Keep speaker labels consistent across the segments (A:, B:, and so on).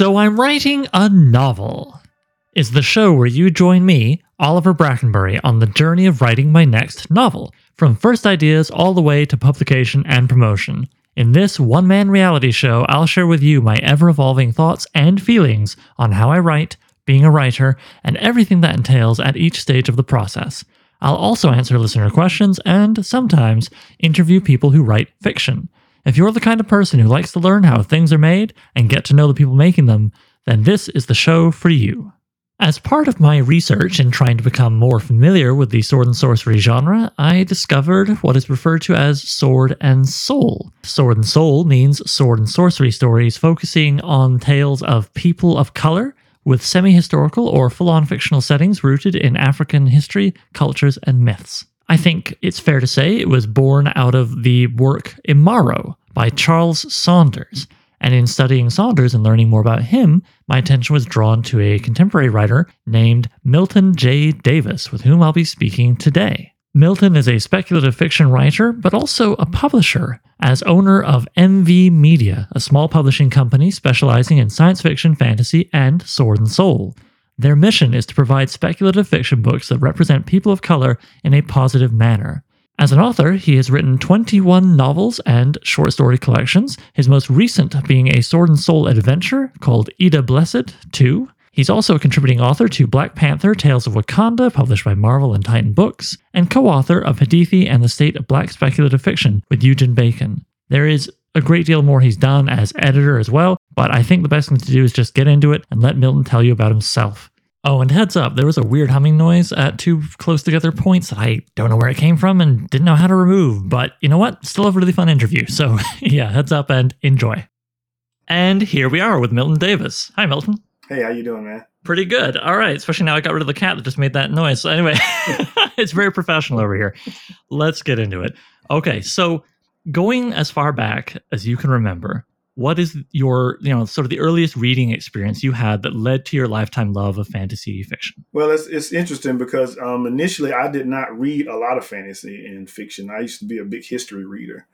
A: So I'm writing a novel. Is the show where you join me, Oliver Brackenbury, on the journey of writing my next novel, from first ideas all the way to publication and promotion. In this one man reality show, I'll share with you my ever evolving thoughts and feelings on how I write, being a writer, and everything that entails at each stage of the process. I'll also answer listener questions and sometimes interview people who write fiction. If you're the kind of person who likes to learn how things are made and get to know the people making them, then this is the show for you. As part of my research in trying to become more familiar with the sword and sorcery genre, I discovered what is referred to as sword and soul. Sword and soul means sword and sorcery stories focusing on tales of people of color with semi historical or full on fictional settings rooted in African history, cultures, and myths. I think it's fair to say it was born out of the work Imaro by Charles Saunders. And in studying Saunders and learning more about him, my attention was drawn to a contemporary writer named Milton J. Davis, with whom I'll be speaking today. Milton is a speculative fiction writer, but also a publisher, as owner of MV Media, a small publishing company specializing in science fiction, fantasy, and sword and soul. Their mission is to provide speculative fiction books that represent people of color in a positive manner. As an author, he has written 21 novels and short story collections, his most recent being a sword and soul adventure called Ida Blessed 2. He's also a contributing author to Black Panther Tales of Wakanda, published by Marvel and Titan Books, and co author of Hadithi and the State of Black Speculative Fiction with Eugen Bacon. There is a great deal more he's done as editor as well, but I think the best thing to do is just get into it and let Milton tell you about himself. Oh, and heads up, there was a weird humming noise at two close together points that I don't know where it came from and didn't know how to remove. But you know what? Still a really fun interview. So yeah, heads up and enjoy. And here we are with Milton Davis. Hi, Milton.
B: Hey, how you doing, man?
A: Pretty good. All right. Especially now I got rid of the cat that just made that noise. So anyway, it's very professional over here. Let's get into it. Okay, so going as far back as you can remember, what is your you know sort of the earliest reading experience you had that led to your lifetime love of fantasy fiction?
B: Well it's, it's interesting because um, initially i did not read a lot of fantasy and fiction. I used to be a big history reader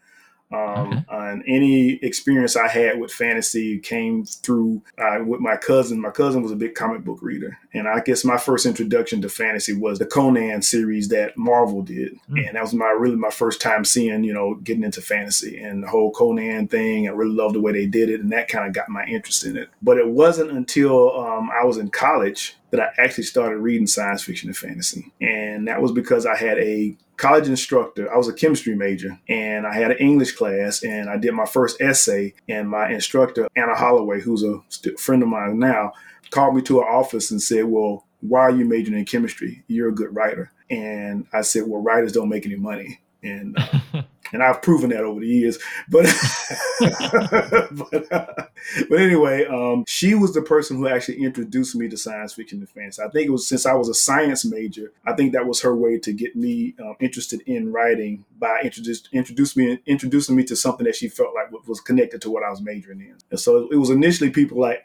B: um, okay. and any experience I had with fantasy came through uh, with my cousin. My cousin was a big comic book reader, and I guess my first introduction to fantasy was the Conan series that Marvel did, mm. and that was my really my first time seeing you know getting into fantasy and the whole Conan thing. I really loved the way they did it, and that kind of got my interest in it. But it wasn't until um, I was in college that I actually started reading science fiction and fantasy. And that was because I had a college instructor. I was a chemistry major and I had an English class and I did my first essay. And my instructor, Anna Holloway, who's a friend of mine now, called me to her office and said, Well, why are you majoring in chemistry? You're a good writer. And I said, Well, writers don't make any money. And uh, and I've proven that over the years. But but, uh, but anyway, um, she was the person who actually introduced me to science fiction and fantasy. I think it was since I was a science major. I think that was her way to get me um, interested in writing by introduced introduced me introducing me to something that she felt like was connected to what I was majoring in. And so it was initially people like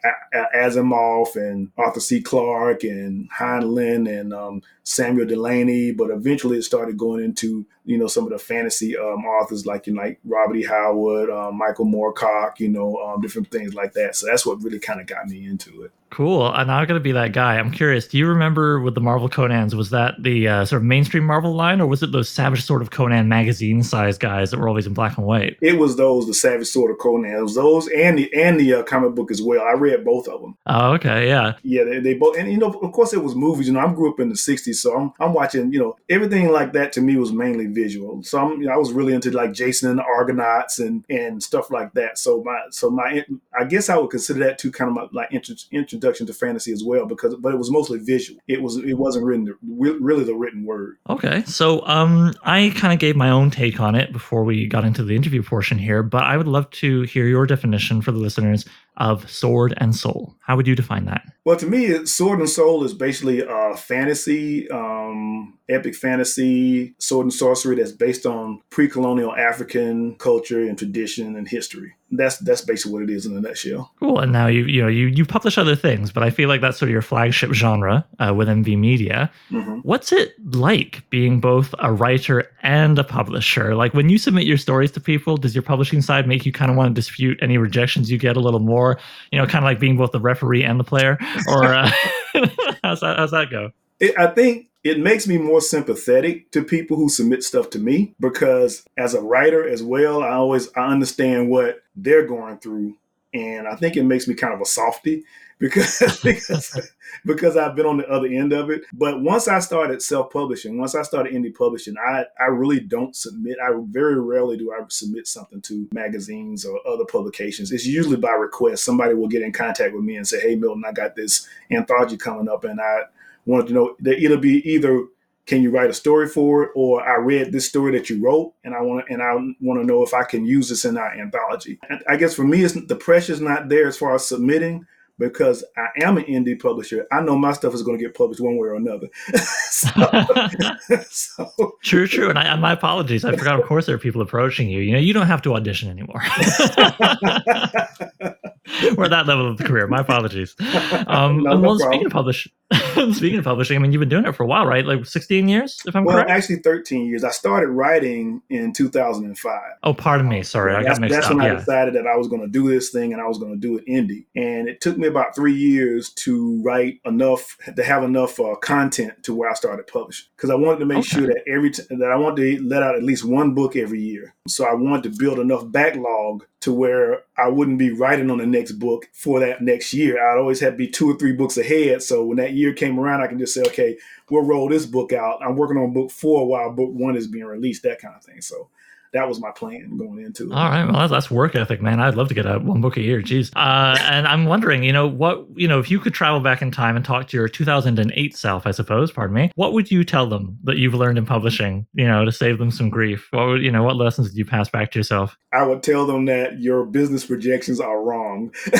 B: Asimov and Arthur C. Clarke and Heinlein and um, Samuel Delany, but eventually it started going into you know some of the fantasy um, authors like you know, like Robert E. Howard, um, Michael Moorcock, you know, um, different things like that. So that's what really kind of got me into it.
A: Cool. And I'm not going to be that guy. I'm curious. Do you remember with the Marvel Conans, was that the uh, sort of mainstream Marvel line, or was it those Savage sort of Conan magazine size guys that were always in black and white?
B: It was those, the Savage sort of Conan. It was those and the and the uh, comic book as well. I read both of them.
A: Oh, okay, yeah,
B: yeah. They, they both, and you know, of course, it was movies. You know, I grew up in the '60s, so I'm I'm watching. You know, everything like that to me was mainly visual. So I'm, you know, I was really into like Jason and the Argonauts and and stuff like that. So my so my I guess I would consider that too kind of my like intro, introduction to fantasy as well because but it was mostly visual. It was it wasn't written really the written word.
A: Okay, so um, I kind of gave my own take on it before we got into the interview portion here, but I would love to hear your definition for the listeners of sword and soul. How would you define that?
B: Well, to me, sword and soul is basically a fantasy, um, epic fantasy, sword and sorcery that's based on pre-colonial African culture and tradition and history. That's that's basically what it is in a nutshell.
A: Cool. And now you you know you you publish other things, but I feel like that's sort of your flagship genre uh, with MV Media. Mm-hmm. What's it like being both a writer and a publisher? Like when you submit your stories to people, does your publishing side make you kind of want to dispute any rejections you get a little more? Or you know, kind of like being both the referee and the player? Or uh, how's that? How's that go?
B: It, I think it makes me more sympathetic to people who submit stuff to me because as a writer as well, I always I understand what they're going through, and I think it makes me kind of a softy because because because I've been on the other end of it. But once I started self publishing, once I started indie publishing, I I really don't submit. I very rarely do I submit something to magazines or other publications. It's usually by request. Somebody will get in contact with me and say, "Hey, Milton, I got this anthology coming up, and I." wanted to know that it'll be either can you write a story for it or I read this story that you wrote and I want to and I want to know if I can use this in our anthology. I guess for me, it's, the pressure's not there as far as submitting because I am an indie publisher. I know my stuff is going to get published one way or another.
A: so, so, True, true. And, I, my apologies. I forgot. Of course, there are people approaching you. You know, you don't have to audition anymore. We're at that level of the career. My apologies. Um, no, no well, speaking of publish, speaking of publishing, I mean, you've been doing it for a while, right? Like 16 years, if I'm
B: well,
A: correct.
B: actually 13 years. I started writing in 2005.
A: Oh, pardon me. Sorry, I got mixed
B: that's
A: up.
B: That's when
A: yeah.
B: I decided that I was going to do this thing and I was going to do it indie. And it took me about three years to write enough to have enough uh, content to where I started publishing because I wanted to make okay. sure that every t- that I wanted to let out at least one book every year. So I wanted to build enough backlog to where I wouldn't be writing on the next book for that next year. I'd always have to be two or three books ahead. So when that year came around, I can just say, okay, we'll roll this book out. I'm working on book four while book one is being released, that kind of thing. So that was my plan going into it.
A: All right, well, that's work ethic, man. I'd love to get out one book a year. Jeez. Uh, and I'm wondering, you know, what you know, if you could travel back in time and talk to your 2008 self, I suppose, pardon me, what would you tell them that you've learned in publishing, you know, to save them some grief? What would you know? What lessons did you pass back to yourself?
B: I would tell them that your business projections are wrong.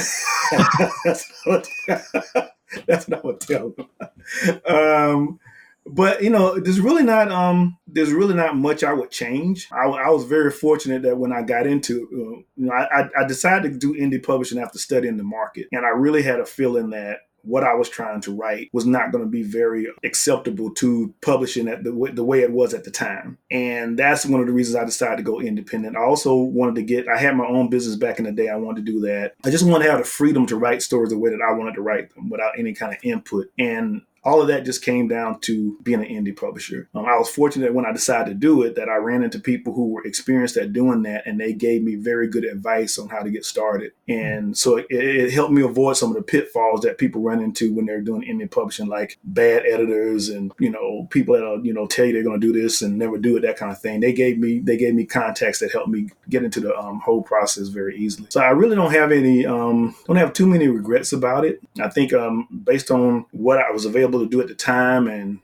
B: that's, what, that's what I would tell them. Um, but you know there's really not um there's really not much i would change i, I was very fortunate that when i got into uh, you know I, I decided to do indie publishing after studying the market and i really had a feeling that what I was trying to write was not going to be very acceptable to publishing at the, the way it was at the time. And that's one of the reasons I decided to go independent. I also wanted to get, I had my own business back in the day. I wanted to do that. I just wanted to have the freedom to write stories the way that I wanted to write them without any kind of input. And all of that just came down to being an indie publisher. Um, I was fortunate when I decided to do it that I ran into people who were experienced at doing that and they gave me very good advice on how to get started. And so it, it helped me avoid some of the pitfalls that people run into when they're doing indie publishing, like bad editors and, you know, people that, you know, tell you they're going to do this and never do it, that kind of thing. They gave me, they gave me contacts that helped me get into the um, whole process very easily. So I really don't have any, um, don't have too many regrets about it. I think um, based on what I was available able to do at the time. And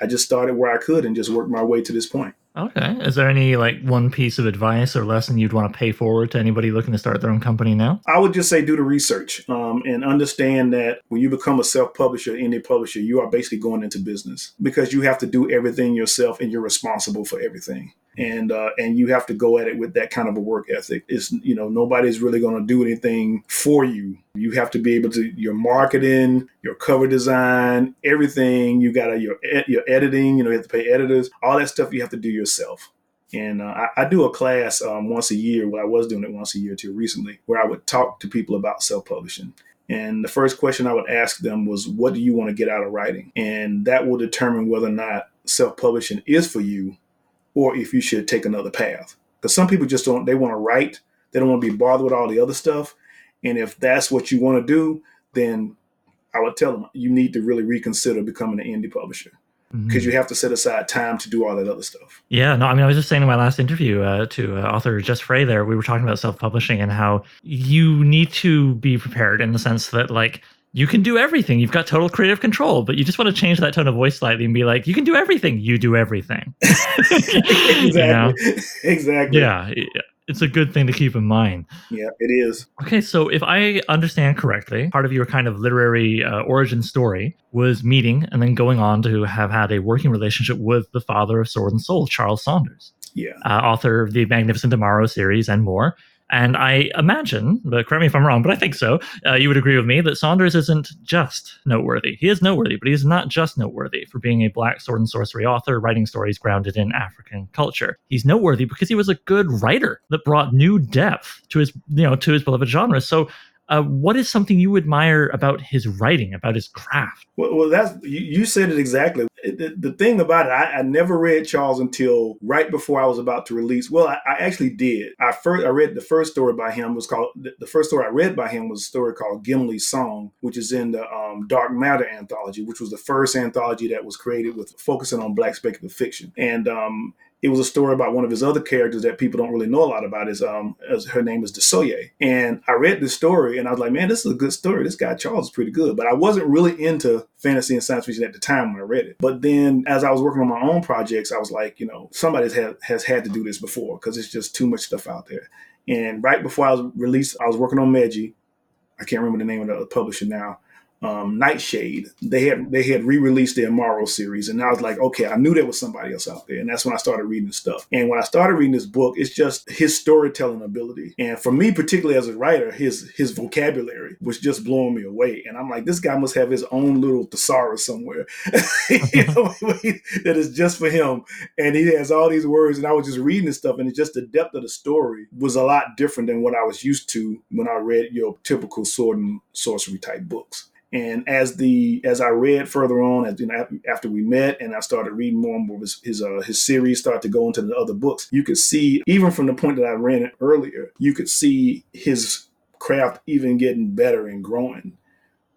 B: I just started where I could and just worked my way to this point.
A: Okay. Is there any like one piece of advice or lesson you'd want to pay forward to anybody looking to start their own company now?
B: I would just say do the research um, and understand that when you become a self publisher, indie publisher, you are basically going into business because you have to do everything yourself and you're responsible for everything and uh, and you have to go at it with that kind of a work ethic. It's you know nobody's really going to do anything for you. You have to be able to your marketing, your cover design, everything. You got to your your editing. You know you have to pay editors. All that stuff you have to do yourself. And uh, I, I, do a class um, once a year. Well, I was doing it once a year too recently, where I would talk to people about self publishing. And the first question I would ask them was, "What do you want to get out of writing?" And that will determine whether or not self publishing is for you or if you should take another path. Because some people just don't, they want to write, they don't want to be bothered with all the other stuff. And if that's what you want to do, then I would tell them you need to really reconsider becoming an indie publisher because mm-hmm. you have to set aside time to do all that other stuff.
A: Yeah, no, I mean, I was just saying in my last interview uh, to uh, author Jess Frey there, we were talking about self publishing and how you need to be prepared in the sense that, like, you can do everything. You've got total creative control, but you just want to change that tone of voice slightly and be like, you can do everything. You do everything.
B: exactly. You know? Exactly.
A: Yeah. It's a good thing to keep in mind.
B: Yeah, it is.
A: Okay, so if I understand correctly, part of your kind of literary uh, origin story was meeting and then going on to have had a working relationship with the father of Sword and Soul, Charles Saunders.
B: Yeah.
A: Uh, author of the Magnificent Tomorrow series and more. And I imagine, but correct me if I'm wrong, but I think so, uh, you would agree with me that Saunders isn't just noteworthy. He is noteworthy, but he's not just noteworthy for being a black sword and sorcery author writing stories grounded in African culture. He's noteworthy because he was a good writer that brought new depth to his, you know, to his beloved genre. So uh, what is something you admire about his writing, about his craft?
B: Well, well that's you, you, said it exactly. The, the thing about it, I, I, never read Charles until right before I was about to release. Well, I, I, actually did. I first I read the first story by him was called the, first story I read by him was a story called Gimmile's Song, which is in the um, Dark Matter anthology, which was the first anthology that was created with focusing on black speculative fiction. And um, it was a story about one of his other characters that people don't really know a lot about. Is um, her name is Dossouye, and I read this story and I was like, man, this is a good story. This guy Charles is pretty good, but I wasn't really into fantasy and science fiction at the time when I read it. But then as I was working on my own projects, I was like, you know, somebody has has had to do this before because it's just too much stuff out there. And right before I was released, I was working on Meji. I can't remember the name of the publisher now um, Nightshade, they had they had re-released their Imaro series, and I was like, okay, I knew there was somebody else out there, and that's when I started reading stuff. And when I started reading this book, it's just his storytelling ability, and for me, particularly as a writer, his his vocabulary was just blowing me away. And I'm like, this guy must have his own little thesaurus somewhere, you know, that is just for him, and he has all these words. And I was just reading this stuff, and it's just the depth of the story was a lot different than what I was used to when I read your typical sword and sorcery type books. And as the as I read further on, as you know, after we met, and I started reading more and more of his his, uh, his series, start to go into the other books, you could see even from the point that I ran it earlier, you could see his craft even getting better and growing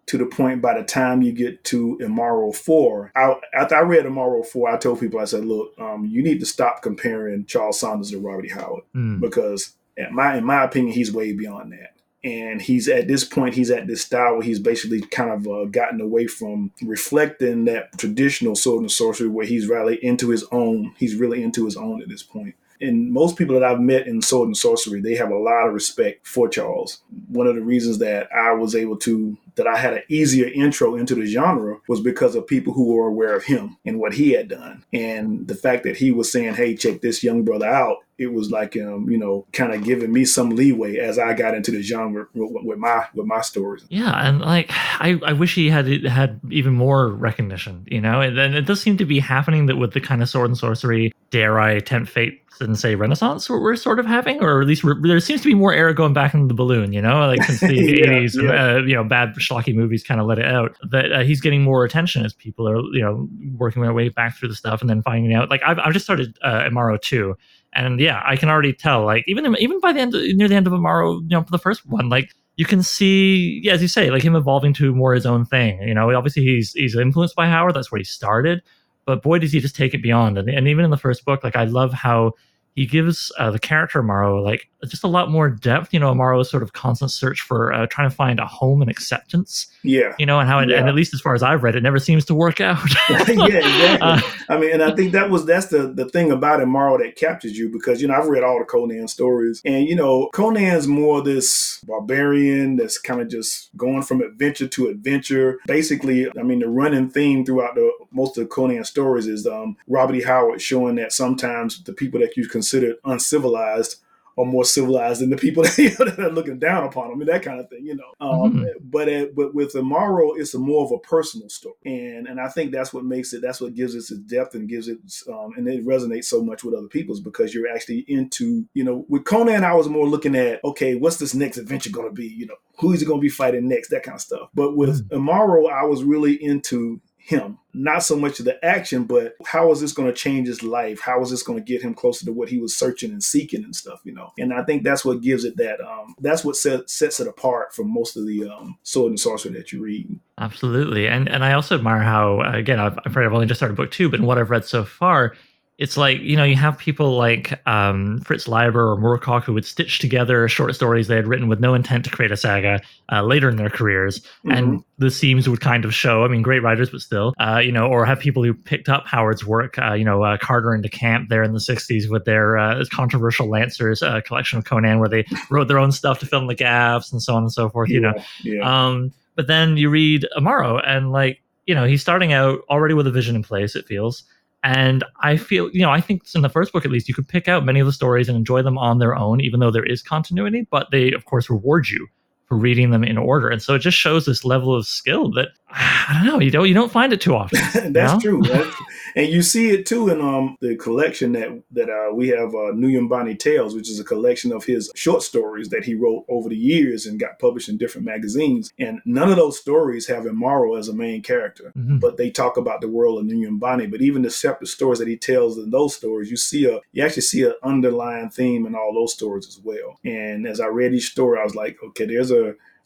B: to the point by the time you get to Imaro 4, I, after I read Imaro 4, I told people, I said, look, um, you need to stop comparing Charles Saunders to Robert E. Howard mm. because, in my, in my opinion, he's way beyond that and he's at this point he's at this style where he's basically kind of uh, gotten away from reflecting that traditional sword and sorcery where he's really into his own he's really into his own at this point and most people that I've met in sword and sorcery, they have a lot of respect for Charles. One of the reasons that I was able to, that I had an easier intro into the genre was because of people who were aware of him and what he had done. And the fact that he was saying, hey, check this young brother out, it was like um, you know, kind of giving me some leeway as I got into the genre with my with my stories.
A: Yeah, and like I, I wish he had had even more recognition, you know. And, and it does seem to be happening that with the kind of sword and sorcery, dare I tempt fate and say Renaissance we're sort of having, or at least there seems to be more air going back into the balloon, you know, like since the yeah, 80s, yeah. Uh, you know, bad schlocky movies kind of let it out. That uh, he's getting more attention as people are, you know, working their way back through the stuff and then finding out. Like I've, I've just started uh, Imaro 2 and yeah, I can already tell. Like even even by the end, near the end of Imaro, you know, the first one, like you can see, yeah, as you say, like him evolving to more his own thing. You know, obviously he's he's influenced by Howard. That's where he started, but boy, does he just take it beyond. And, and even in the first book, like I love how he gives uh, the character Imaro like just a lot more depth. You know, Imaro's sort of constant search for uh, trying to find a home and acceptance.
B: Yeah,
A: you know, and how it, yeah. and at least as far as I've read, it never seems to work out.
B: yeah, exactly. Uh, I mean, and I think that was that's the the thing about Imaro that captures you because you know I've read all the Conan stories, and you know Conan's more this barbarian that's kind of just going from adventure to adventure. Basically, I mean, the running theme throughout the most of the Conan stories is um, Robert E. Howard showing that sometimes the people that you consider uncivilized are more civilized than the people that, you know, that are looking down upon them and that kind of thing, you know. Um, mm-hmm. But uh, but with Imaro, it's a more of a personal story, and and I think that's what makes it. That's what gives it its depth and gives it, um, and it resonates so much with other people's because you're actually into, you know, with Conan, I was more looking at okay, what's this next adventure going to be? You know, who is he going to be fighting next? That kind of stuff. But with mm-hmm. Imaro, I was really into him. Not so much of the action, but how is this going to change his life? How is this going to get him closer to what he was searching and seeking and stuff, you know? And I think that's what gives it that, um, that's what set, sets it apart from most of the um, sword and sorcery that you read.
A: Absolutely. And and I also admire how, again, I've, I've only just started book two, but what I've read so far, it's like you know you have people like um, Fritz Leiber or Moorcock who would stitch together short stories they had written with no intent to create a saga uh, later in their careers, mm-hmm. and the seams would kind of show. I mean, great writers, but still, uh, you know, or have people who picked up Howard's work. Uh, you know, uh, Carter and DeCamp there in the '60s with their uh, controversial Lancers uh, collection of Conan, where they wrote their own stuff to fill in the gaps and so on and so forth. You know,
B: yeah.
A: Um, but then you read Imaro, and like you know, he's starting out already with a vision in place. It feels and I feel, you know, I think in the first book at least, you could pick out many of the stories and enjoy them on their own, even though there is continuity. But they, of course, reward you for reading them in order. And so it just shows this level of skill that I don't know, you don't you don't find it too often.
B: That's know? true. That's, and you see it too in um the collection that that uh, we have uh, Nyumbani Tales, which is a collection of his short stories that he wrote over the years and got published in different magazines. And none of those stories have Imaro as a main character, mm-hmm. but they talk about the world of Nyumbani. But even the separate stories that he tells in those stories, you see a you actually see an underlying theme in all those stories as well. And as I read each story, I was like, okay, there's a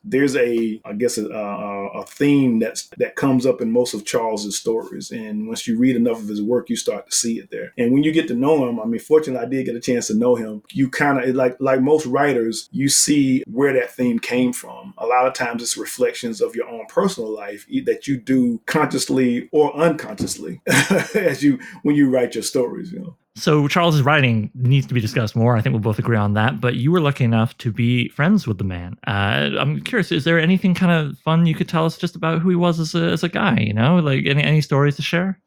B: there's a I guess a, a, a, theme that's that comes up in most of Charles's stories, and once you read enough of his work, you start to see it there. And when you get to know him, I mean, fortunately, I did get a chance to know him. You kind of like like most writers, you see where that theme came from. A lot of times, it's reflections of your own personal life that you do consciously or unconsciously as you when you write your stories. You know.
A: So Charles's writing needs to be discussed more. I think we'll both agree on that. But you were lucky enough to be friends with the man. Uh, I'm curious, is there anything kind of fun you could tell us just about who he was as a, as a guy? You know, like any any stories to share?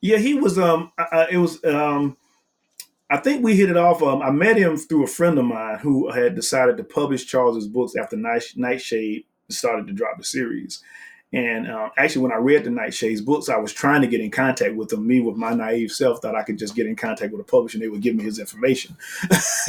B: Yeah, he was. Um, it was. Um, I think we hit it off. Um, I met him through a friend of mine who had decided to publish Charles's books after Night, Nightshade started to drop the series. And um, actually, when I read the Nightshade's books, I was trying to get in contact with them. Me, with my naive self, thought I could just get in contact with a publisher and they would give me his information.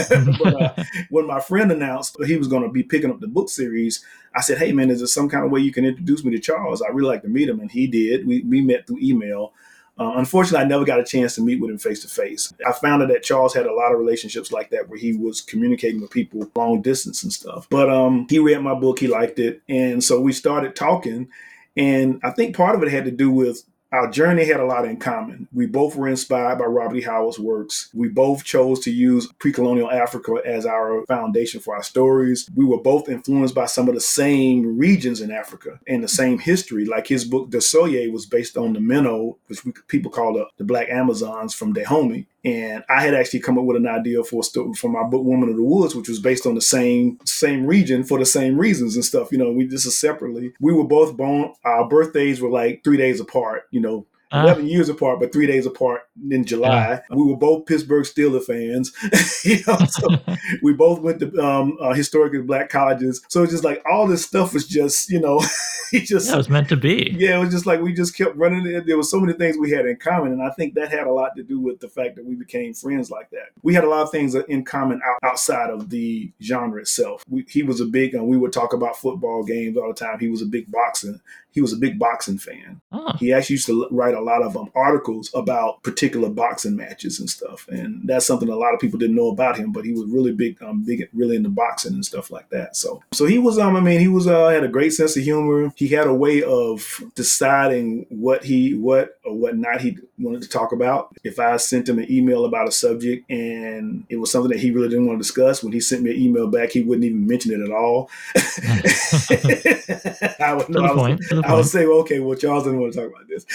B: but uh, when my friend announced that he was going to be picking up the book series, I said, "Hey, man, is there some kind of way you can introduce me to Charles? I really like to meet him." And he did. We we met through email. Uh, unfortunately, I never got a chance to meet with him face to face. I found out that Charles had a lot of relationships like that where he was communicating with people long distance and stuff. But um, he read my book, he liked it, and so we started talking. And I think part of it had to do with our journey had a lot in common. We both were inspired by Robert E. Howard's works. We both chose to use pre colonial Africa as our foundation for our stories. We were both influenced by some of the same regions in Africa and the same history. Like his book, Dossouye, was based on the Mino, which we, people call the, the Black Amazons from Dahomey. And I had actually come up with an idea for for my book Woman of the Woods, which was based on the same same region for the same reasons and stuff. You know, we this is separately. We were both born. Our birthdays were like three days apart. You know, uh, 11 years apart, but three days apart in July. Yeah. We were both Pittsburgh Steelers fans. you know, so we both went to um, uh, historically black colleges. So it's just like all this stuff was just, you know, he just.
A: Yeah, it was meant to be.
B: Yeah, it was just like we just kept running. There was so many things we had in common. And I think that had a lot to do with the fact that we became friends like that. We had a lot of things in common out, outside of the genre itself. We, he was a big, uh, we would talk about football games all the time. He was a big boxing he was a big boxing fan. Oh. He actually used to write a lot of um, articles about particular boxing matches and stuff, and that's something a lot of people didn't know about him. But he was really big, um, big, really into boxing and stuff like that. So, so he was, um, I mean, he was uh, had a great sense of humor. He had a way of deciding what he, what or what not he wanted to talk about. If I sent him an email about a subject and it was something that he really didn't want to discuss, when he sent me an email back, he wouldn't even mention it at all. I would know. I was, I would say, well, okay, well, Charles didn't want to talk about this.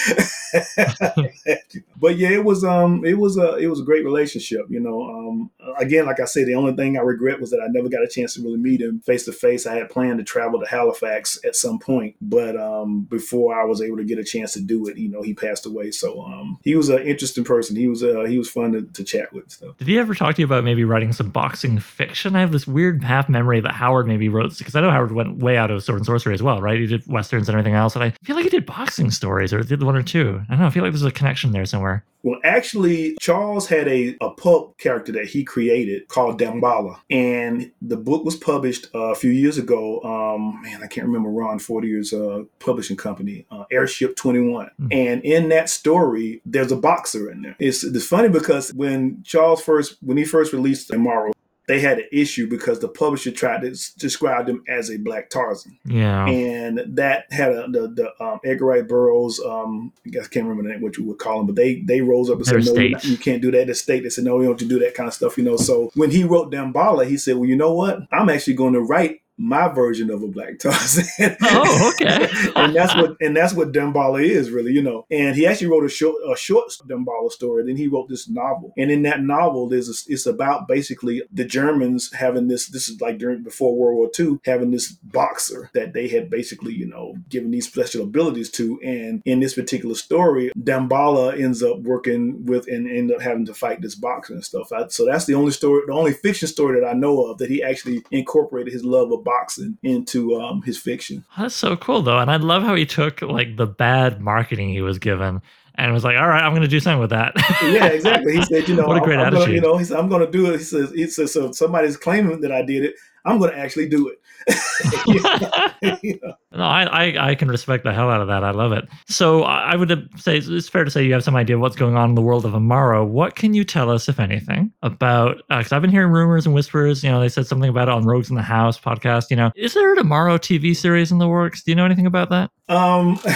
B: but yeah, it was um, it was a it was a great relationship. You know, um, again, like I said, the only thing I regret was that I never got a chance to really meet him face to face. I had planned to travel to Halifax at some point, but um, before I was able to get a chance to do it, you know, he passed away. So um, he was an interesting person. He was uh, he was fun to, to chat with. So.
A: Did he ever talk to you about maybe writing some boxing fiction? I have this weird half memory that Howard maybe wrote because I know Howard went way out of sword and sorcery as well, right? He did westerns and everything else, and I feel like he did boxing stories or did one or two. I don't know. I feel like there's a connection there somewhere.
B: Well, actually, Charles had a, a pulp character that he created called Damballa. And the book was published uh, a few years ago. Um, man, I can't remember Ron Fortier's uh, publishing company, uh, Airship 21. Mm-hmm. And in that story, there's a boxer in there. It's, it's funny because when Charles first, when he first released Imaro, they had an issue because the publisher tried to describe them as a black Tarzan.
A: Yeah.
B: And that had a, the, the um, Edgar Rice Burroughs, um, I guess I can't remember the name, what you would call him, but they they rose up and Their said, no, not, you can't do that. The state, they said, no, we don't do that kind of stuff, you know. So when he wrote Damballa, he said, well, you know what? I'm actually going to write my version of a black Tarzan.
A: oh, okay.
B: and that's what and that's what Damballa is really, you know. And he actually wrote a short a short Damballa story. Then he wrote this novel, and in that novel, there's a, it's about basically the Germans having this. This is like during before World War II, having this boxer that they had basically, you know, given these special abilities to. And in this particular story, Damballa ends up working with and end up having to fight this boxer and stuff. I, so that's the only story, the only fiction story that I know of that he actually incorporated his love of boxing into um, his fiction.
A: That's so cool though, and I love how he took like the bad marketing he was given and was like, "All right, I'm going to do something with that."
B: yeah, exactly. He said, "You know, what a great I'm, attitude." Gonna, you know, he said, "I'm going to do it." He says, "He says, so somebody's claiming that I did it. I'm going to actually do it."
A: No, I, I, I can respect the hell out of that. I love it. So I would say it's fair to say you have some idea of what's going on in the world of Imaro. What can you tell us, if anything, about? Because uh, I've been hearing rumors and whispers. You know, they said something about it on Rogues in the House podcast. You know, is there an Imaro TV series in the works? Do you know anything about that?
B: Um.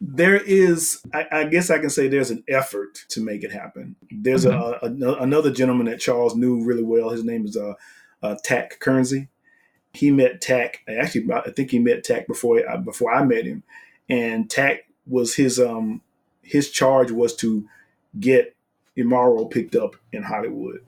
B: there is I, I, guess i can say there's an effort to make it happen there's mm-hmm. a, a, another gentleman that charles knew really well his name is uh, uh tack Kernzy. He met tack actually i think he met tack before uh, before i met him and tack was his um his charge was to get Imaro picked up in hollywood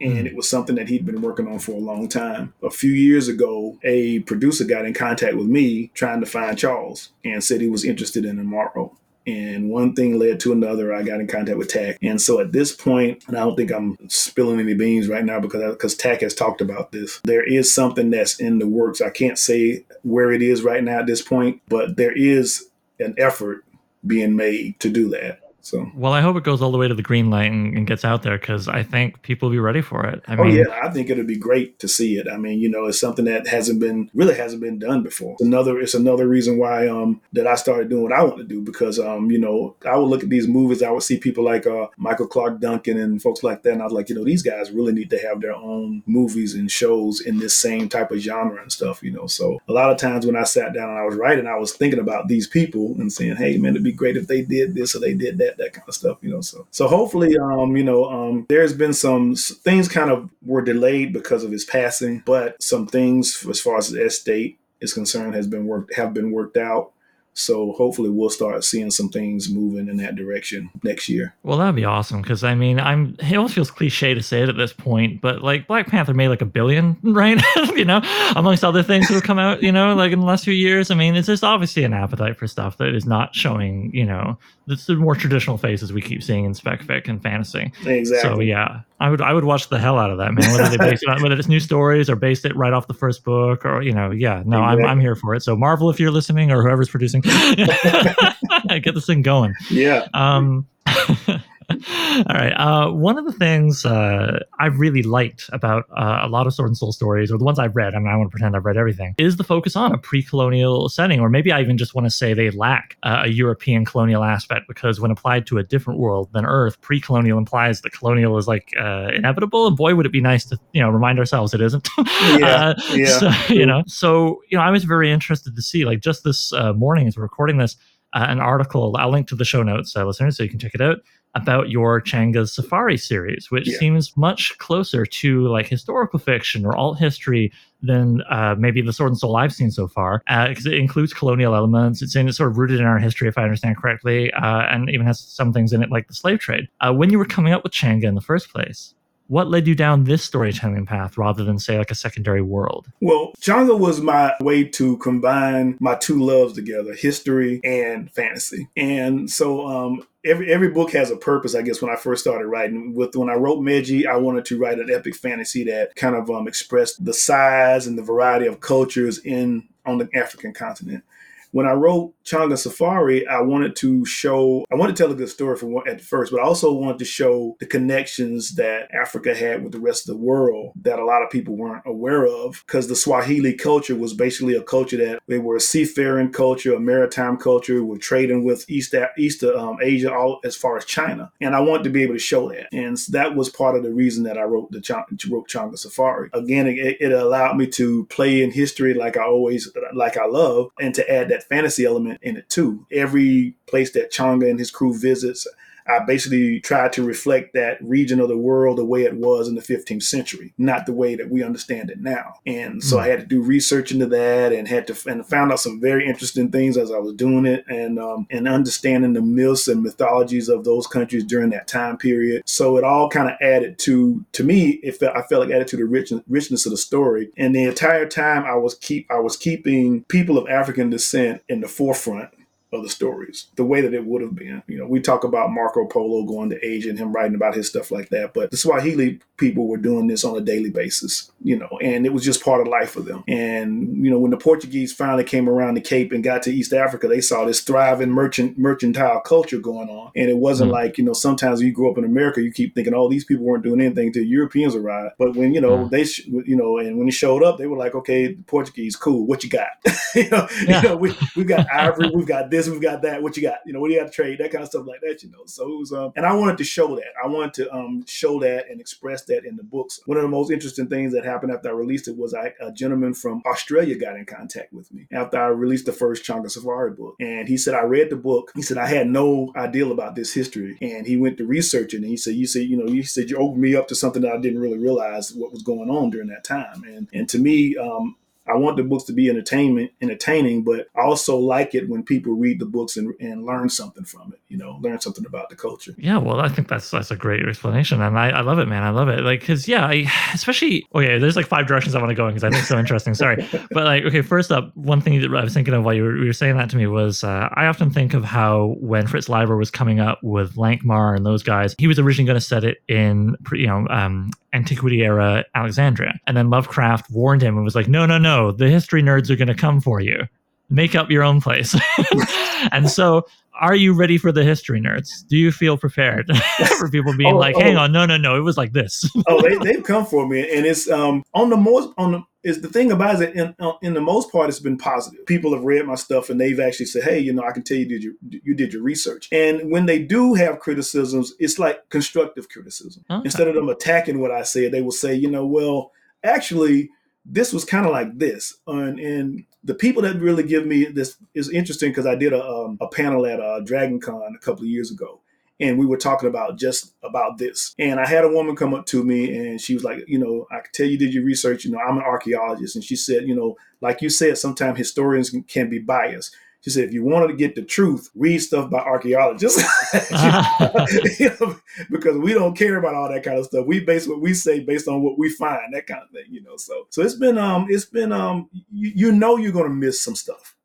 B: and hmm. it was something that he'd been working on for a long time. A few years ago, a producer got in contact with me trying to find Charles and said he was interested in Imaro. And one thing led to another. I got in contact with TAC, and so at this point, and I don't think I'm spilling any beans right now because because Tack has talked about this. There is something that's in the works. I can't say where it is right now at this point, but there is an effort being made to do that. So
A: well, I hope it goes all the way to the green light and, and gets out there because I think people will be ready for it. I
B: oh yeah, I think it'll be great to see it. I mean, you know, it's something that hasn't been really hasn't been done before. It's another it's another reason why um that I started doing what I want to do because um you know I would look at these movies, I would see people like uh Michael Clarke Duncan and folks like that, and I was like, you know, these guys really need to have their own movies and shows in this same type of genre and stuff, you know. So a lot of times when I sat down and I was writing, I was thinking about these people and saying, hey man, it'd be great if they did this or they did that, that kind of stuff, you know. So so hopefully, um, you know, um, there's been some things kind of were delayed because of his passing, but some things as far as the estate is concerned has been worked have been worked out. So hopefully we'll start seeing some things moving in that direction next year.
A: Well, that'd be awesome because I mean, I'm it almost feels cliche to say it at this point, but like Black Panther made like a billion, right? you know, amongst other things that have come out, you know, like in the last few years. I mean, it's just obviously an appetite for stuff that is not showing, you know, the more traditional faces we keep seeing in spec fic and fantasy.
B: Exactly.
A: So yeah, I would I would watch the hell out of that man. Whether they base it on, whether it's new stories or based it right off the first book or you know yeah no exactly. I'm I'm here for it. So Marvel, if you're listening or whoever's producing, get this thing going.
B: Yeah.
A: Um. All right. Uh, one of the things uh, I really liked about uh, a lot of Sword and Soul stories, or the ones I've read, I mean, I want to pretend I've read everything, is the focus on a pre colonial setting, or maybe I even just want to say they lack uh, a European colonial aspect because when applied to a different world than Earth, pre colonial implies that colonial is like uh, inevitable. And boy, would it be nice to, you know, remind ourselves it isn't.
B: yeah. yeah.
A: So, you know, so, you know, I was very interested to see, like, just this morning as we're recording this, an article, I'll link to the show notes, listeners, so you can check it out about your Changa's Safari series, which yeah. seems much closer to like historical fiction or alt history than uh, maybe the Sword and Soul I've seen so far, because uh, it includes colonial elements. It's in it's sort of rooted in our history, if I understand correctly, uh, and even has some things in it like the slave trade. Uh, when you were coming up with Changa in the first place, what led you down this storytelling path rather than say like a secondary world?
B: Well Changa was my way to combine my two loves together history and fantasy. And so um, every every book has a purpose i guess when i first started writing. With when i wrote meji i wanted to write an epic fantasy that kind of um, expressed the size and the variety of cultures in on the african continent. When I wrote Changa Safari, I wanted to show, I wanted to tell a good story for at first, but I also wanted to show the connections that Africa had with the rest of the world that a lot of people weren't aware of. Because the Swahili culture was basically a culture that they were a seafaring culture, a maritime culture, were trading with East East um, Asia, all as far as China. And I wanted to be able to show that, and that was part of the reason that I wrote the Ch- wrote Changa Safari. Again, it, it allowed me to play in history like I always like I love, and to add that fantasy element in it too. Every place that Changa and his crew visits, I basically tried to reflect that region of the world the way it was in the 15th century, not the way that we understand it now. And so mm. I had to do research into that and had to and found out some very interesting things as I was doing it and um, and understanding the myths and mythologies of those countries during that time period. So it all kind of added to to me. It felt I felt like added to the rich, richness of the story. And the entire time I was keep I was keeping people of African descent in the forefront of the stories the way that it would have been. You know, we talk about Marco Polo going to Asia and him writing about his stuff like that, but the Swahili people were doing this on a daily basis, you know, and it was just part of life for them. And, you know, when the Portuguese finally came around the Cape and got to East Africa, they saw this thriving merchant mercantile culture going on. And it wasn't mm-hmm. like, you know, sometimes you grow up in America, you keep thinking, oh, these people weren't doing anything until Europeans arrived. But when, you know, yeah. they, sh- you know, and when they showed up, they were like, okay, Portuguese, cool. What you got? you know, yeah. you know we, we've got ivory, we've got this, we've got that. What you got? You know, what do you have to trade? That kind of stuff like that, you know. So it was, um, and I wanted to show that. I wanted to um, show that and express that in the books. One of the most interesting things that happened after I released it was I, a gentleman from Australia got in contact with me after I released the first Changa Safari book. And he said, I read the book. He said, I had no idea about this history. And he went to research it. And he said, You said, you know, you said you opened me up to something that I didn't really realize what was going on during that time. And and to me, um, I want the books to be entertainment, entertaining, but I also like it when people read the books and, and learn something from it. You know, learn something about the culture.
A: Yeah, well, I think that's that's a great explanation, and I, I love it, man. I love it. Like, cause yeah, I especially okay. There's like five directions I want to go in because I think it's so interesting. Sorry, but like, okay, first up, one thing that I was thinking of while you were, you were saying that to me was uh, I often think of how when Fritz Leiber was coming up with Lankhmar and those guys, he was originally going to set it in you know um, antiquity era Alexandria. And then Lovecraft warned him and was like, no, no, no, the history nerds are going to come for you. Make up your own place. and so, are you ready for the history nerds? Do you feel prepared for people being oh, like, hang oh. on, no, no, no, it was like this?
B: oh, they, they've come for me. And it's um on the most, on the, is the thing about it in, uh, in the most part it's been positive people have read my stuff and they've actually said hey you know i can tell you did your you did your research and when they do have criticisms it's like constructive criticism okay. instead of them attacking what i said they will say you know well actually this was kind of like this and, and the people that really give me this is interesting because i did a, um, a panel at uh, dragon con a couple of years ago and we were talking about just about this. And I had a woman come up to me and she was like, you know, I can tell you did your research. You know, I'm an archaeologist. And she said, you know, like you said, sometimes historians can, can be biased. She said, if you wanted to get the truth, read stuff by archaeologists. you know, because we don't care about all that kind of stuff. We base what we say based on what we find, that kind of thing, you know. So so it's been um it's been um you, you know you're gonna miss some stuff.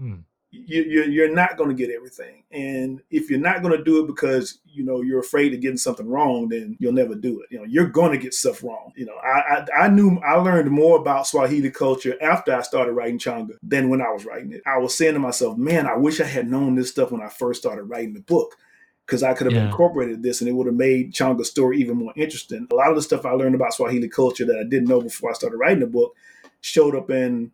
B: Mm you, you're not going to get everything. And if you're not going to do it because you know you're afraid of getting something wrong, then you'll never do it. You know, you're going to get stuff wrong. You know, I, I, I knew I learned more about Swahili culture after I started writing Changa than when I was writing it. I was saying to myself, man, I wish I had known this stuff when I first started writing the book because I could have yeah. incorporated this and it would have made Changa's story even more interesting. A lot of the stuff I learned about Swahili culture that I didn't know before I started writing the book showed up in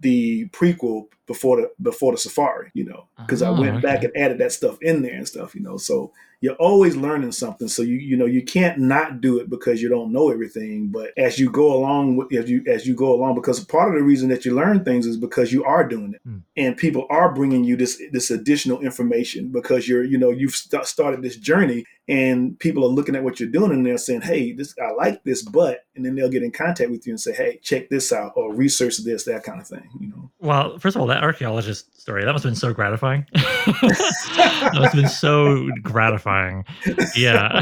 B: the prequel before the before the safari you know because oh, i went okay. back and added that stuff in there and stuff you know so you're always learning something so you you know you can't not do it because you don't know everything but as you go along as you as you go along because part of the reason that you learn things is because you are doing it mm. and people are bringing you this this additional information because you're you know you've st- started this journey and people are looking at what you're doing and they're saying hey this i like this but and then they'll get in contact with you and say hey check this out or research this that kind of thing you know?
A: Well first of all that archaeologist story that must have been so gratifying. That must have been so gratifying. Yeah.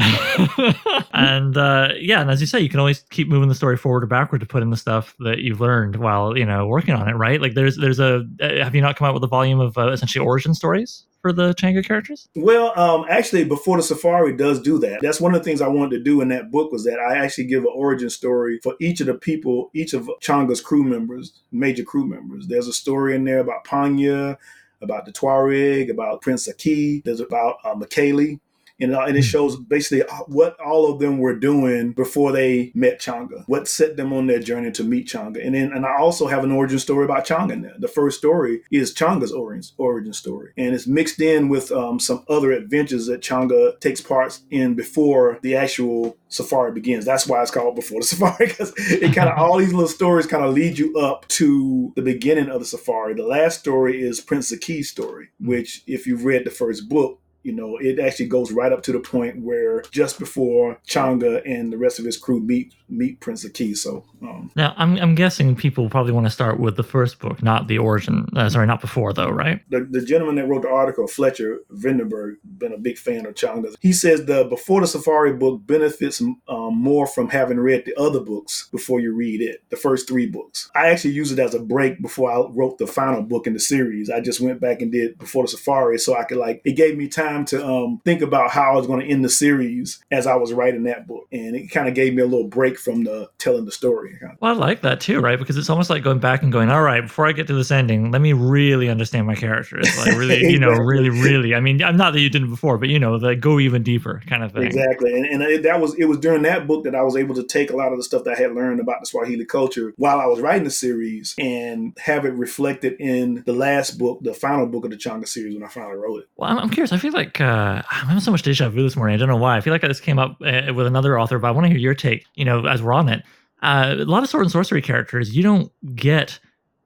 A: And uh, yeah and as you say you can always keep moving the story forward or backward to put in the stuff that you've learned while you know working on it right? Like there's there's a uh, have you not come out with a volume of uh, essentially origin stories for the Changa characters?
B: Well, um, actually, before the Safari does do that. That's one of the things I wanted to do in that book was that I actually give an origin story for each of the people, each of Changa's crew members, major crew members. There's a story in there about Panya, about the Tuareg, about Prince Aki. There's about uh, Mikaele and, uh, and it hmm. shows basically what all of them were doing before they met Changa, what set them on their journey to meet Changa. And then, and I also have an origin story about Changa in there. The first story is Changa's origin, origin story, and it's mixed in with um, some other adventures that Changa takes parts in before the actual safari begins. That's why it's called Before the Safari, because it kind of all these little stories kind of lead you up to the beginning of the safari. The last story is Prince Aki's story, which, if you've read the first book, you know, it actually goes right up to the point where just before Changa and the rest of his crew meet meet Prince Aki. So um,
A: now I'm, I'm guessing people probably want to start with the first book, not the origin. Uh, sorry, not before though, right?
B: The, the gentleman that wrote the article, Fletcher Vandenberg, been a big fan of Changa. He says the before the Safari book benefits um, more from having read the other books before you read it, the first three books. I actually used it as a break before I wrote the final book in the series. I just went back and did before the Safari so I could like it gave me time to um, think about how I was going to end the series as I was writing that book, and it kind of gave me a little break from the telling the story.
A: Well, I like that too, right? Because it's almost like going back and going, all right, before I get to this ending, let me really understand my characters. Like really, you know, really, really. I mean, I'm not that you didn't before, but you know, like go even deeper kind of thing.
B: Exactly, and, and it, that was it was during that book that I was able to take a lot of the stuff that I had learned about the Swahili culture while I was writing the series and have it reflected in the last book, the final book of the Changa series when I finally wrote it.
A: Well, I'm, I'm curious. I feel like uh, I'm having so much deja vu this morning. I don't know why. I feel like this came up uh, with another author, but I want to hear your take. You know, as we're on it, uh, a lot of sword and sorcery characters you don't get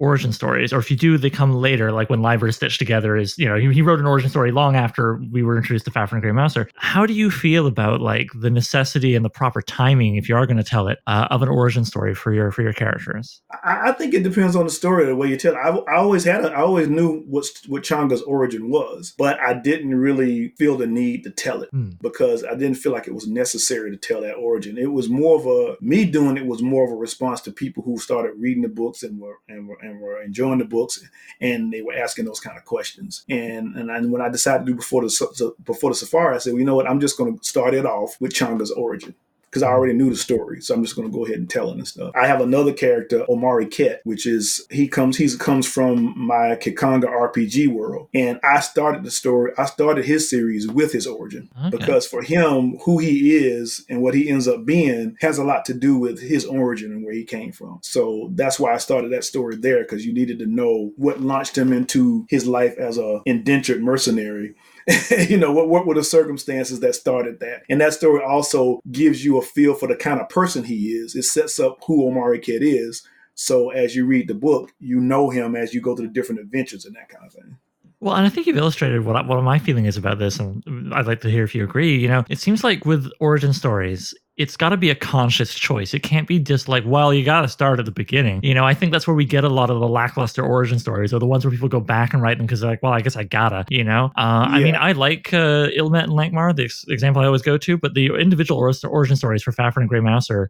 A: origin stories, or if you do, they come later, like when Leiber Stitched Together is, you know, he, he wrote an origin story long after we were introduced to and Grey Mouser. How do you feel about like the necessity and the proper timing, if you are going to tell it, uh, of an origin story for your for your characters?
B: I, I, think it depends on the story, the way you tell it. I, I always had, a, I always knew what what Changa's origin was, but I didn't really feel the need to tell it hmm. because I didn't feel like it was necessary to tell that origin. It was more of a me doing it was more of a response to people who started reading the books and were and were, and and were enjoying the books, and they were asking those kind of questions. And and I, when I decided to do before the before the safari, I said, well, you know what, I'm just going to start it off with Changa's origin because I mm-hmm. already knew the story. So I'm just going to go ahead and tell it and stuff. I have another character, Omari Ket, which is he comes he comes from my Kikanga RPG world, and I started the story. I started his series with his origin okay. because for him, who he is and what he ends up being has a lot to do with his origin and where he came from. So that's why I started that story there because you needed to know what launched him into his life as a indentured mercenary you know, what, what were the circumstances that started that? And that story also gives you a feel for the kind of person he is. It sets up who Omari Ket is. So as you read the book, you know him as you go through the different adventures and that kind of thing.
A: Well, and I think you've illustrated what what my feeling is about this, and I'd like to hear if you agree. You know, it seems like with origin stories, it's got to be a conscious choice. It can't be just like, well, you got to start at the beginning. You know, I think that's where we get a lot of the lackluster origin stories, or the ones where people go back and write them because they're like, well, I guess I gotta. You know, uh, yeah. I mean, I like uh, Ill Met in Lankhmar, the ex- example I always go to, but the individual origin stories for Fafhrd and Grey Mouse are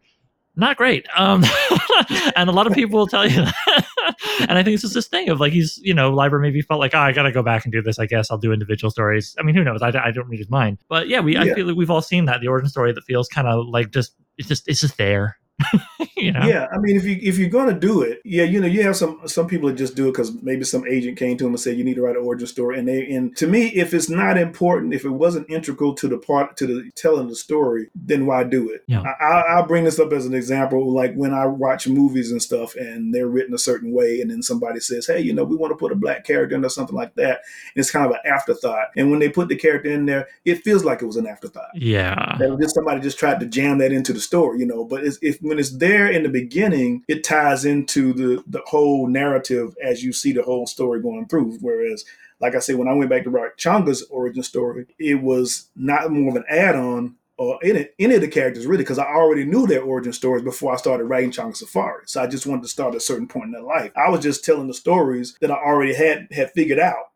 A: not great. Um, and a lot of people will tell you that. And I think it's just this thing of like he's, you know, Leiber maybe felt like, oh, I got to go back and do this. I guess I'll do individual stories. I mean, who knows? I, I don't read his mind. But yeah, we yeah. I feel like we've all seen that the origin story that feels kind of like just it's just it's just there.
B: you know? Yeah, I mean, if you if you're gonna do it, yeah, you know, you have some some people that just do it because maybe some agent came to them and said you need to write an origin story, and they and to me, if it's not important, if it wasn't integral to the part to the telling the story, then why do it? Yeah. I, will bring this up as an example, like when I watch movies and stuff, and they're written a certain way, and then somebody says, hey, you know, we want to put a black character in there, something like that, and it's kind of an afterthought, and when they put the character in there, it feels like it was an afterthought.
A: Yeah,
B: that just somebody just tried to jam that into the story, you know, but it's, if when it's there in the beginning, it ties into the the whole narrative as you see the whole story going through. Whereas, like I said, when I went back to write Changa's origin story, it was not more of an add-on or any, any of the characters really because I already knew their origin stories before I started writing Changa Safari. So I just wanted to start at a certain point in their life. I was just telling the stories that I already had had figured out.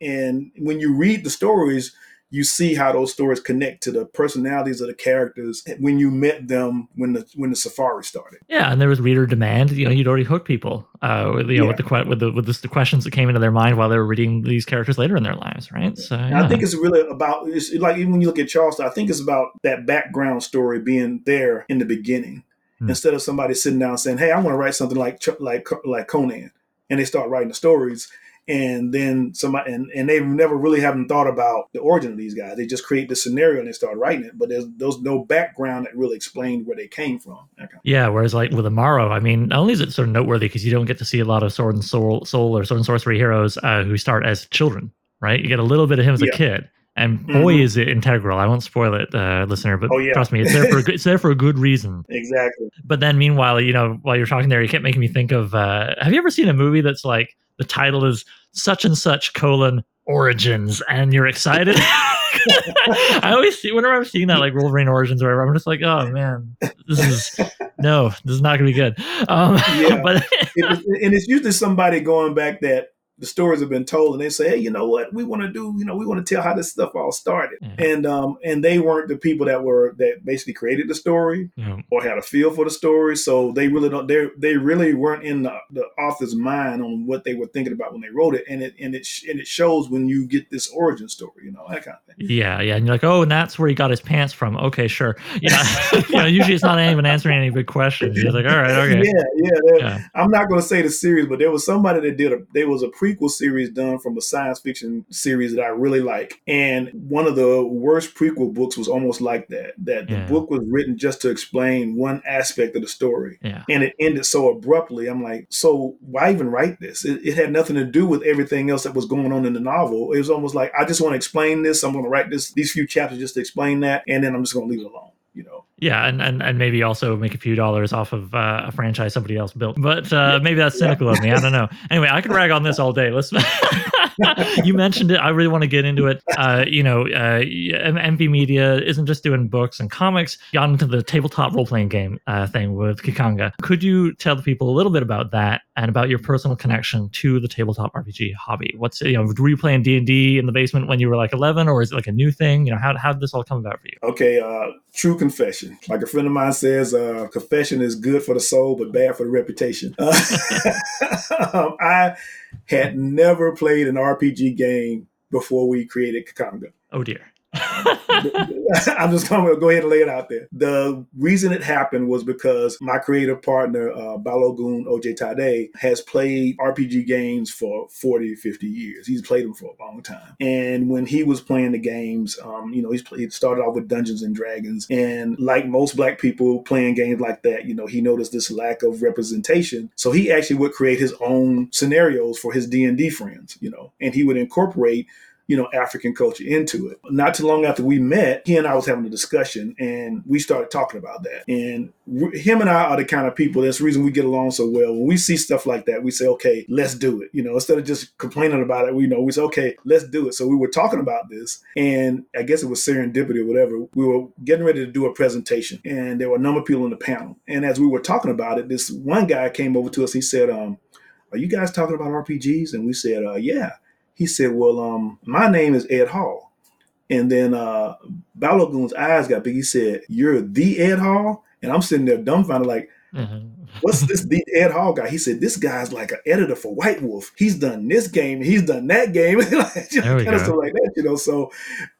B: And when you read the stories, you see how those stories connect to the personalities of the characters when you met them when the when the safari started.
A: Yeah, and there was reader demand. You know, you'd already hooked people. Uh, with, you know, yeah. with the with the with the, questions that came into their mind while they were reading these characters later in their lives, right? So yeah.
B: I think it's really about it's like even when you look at Charles Saunders, I think it's about that background story being there in the beginning hmm. instead of somebody sitting down saying, "Hey, I want to write something like like like Conan," and they start writing the stories and then somebody and, and they never really haven't thought about the origin of these guys. They just create the scenario and they start writing it, but there's there's no background that really explained where they came from.
A: Okay. Yeah, whereas like with Imaro, I mean, not only is it sort of noteworthy because you don't get to see a lot of sword and soul, soul or sword and sorcery heroes uh, who start as children, right? You get a little bit of him as yeah. a kid. And boy, mm-hmm. is it integral! I won't spoil it, uh, listener, but oh, yeah. trust me, it's there for a good, it's there for a good reason.
B: Exactly.
A: But then, meanwhile, you know, while you're talking there, you kept making me think of. Uh, have you ever seen a movie that's like the title is such and such colon Origins, and you're excited. I always see whenever I'm seeing that like Wolverine Origins or whatever, I'm just like, oh man, this is no, this is not gonna be good. Um,
B: yeah, but and it's usually somebody going back that the stories have been told and they say, hey, you know what, we want to do, you know, we want to tell how this stuff all started. Mm-hmm. And um and they weren't the people that were that basically created the story mm-hmm. or had a feel for the story. So they really don't they they really weren't in the, the, author's mind on what they were thinking about when they wrote it. And it and it and it shows when you get this origin story, you know, that kind of thing.
A: Yeah, yeah. And you're like, oh, and that's where he got his pants from. Okay, sure. Yeah, you know usually it's not even answering any big questions. You're like, all right, okay.
B: Yeah, yeah. yeah. I'm not gonna say the series, but there was somebody that did a there was a prequel series done from a science fiction series that I really like. And one of the worst prequel books was almost like that. That the yeah. book was written just to explain one aspect of the story.
A: Yeah.
B: And it ended so abruptly. I'm like, so why even write this? It, it, had nothing to do with everything else that was going on in the novel. It was almost like I just want to explain this. I'm going to write this these few chapters just to explain that, and then I'm just going to leave it alone you know.
A: Yeah, and, and and maybe also make a few dollars off of uh, a franchise somebody else built. But uh, maybe that's cynical yeah. of me. I don't know. Anyway, I could rag on this all day. Let's. you mentioned it. I really want to get into it. Uh, you know, uh, MV Media isn't just doing books and comics. Got into the tabletop role playing game uh, thing with Kikanga. Could you tell the people a little bit about that and about your personal connection to the tabletop RPG hobby? What's you know, were you playing D and D in the basement when you were like eleven, or is it like a new thing? You know, how how did this all come about for you?
B: Okay, uh, true confession. Like a friend of mine says, uh, confession is good for the soul but bad for the reputation. Uh, um, I had never played an RPG game before we created Kikanga.
A: Oh dear.
B: I'm just going to go ahead and lay it out there. The reason it happened was because my creative partner, uh, Balogun Ojetade, has played RPG games for 40, 50 years. He's played them for a long time. And when he was playing the games, um, you know, he's played, started off with Dungeons and Dragons. And like most black people playing games like that, you know, he noticed this lack of representation. So he actually would create his own scenarios for his D&D friends, you know, and he would incorporate you know, African culture into it. Not too long after we met, he and I was having a discussion and we started talking about that. And him and I are the kind of people, that's the reason we get along so well. When we see stuff like that, we say, okay, let's do it. You know, instead of just complaining about it, we know, we say, okay, let's do it. So we were talking about this and I guess it was serendipity or whatever. We were getting ready to do a presentation and there were a number of people in the panel. And as we were talking about it, this one guy came over to us. He said, um, are you guys talking about RPGs? And we said, uh, yeah he said, Well, um, my name is Ed Hall. And then uh Balogun's eyes got big. He said, You're the Ed Hall? And I'm sitting there dumbfounded, like, mm-hmm. What's this the Ed Hall guy? He said, This guy's like an editor for White Wolf. He's done this game, he's done that game, like, you know, kind of stuff like that, you know. So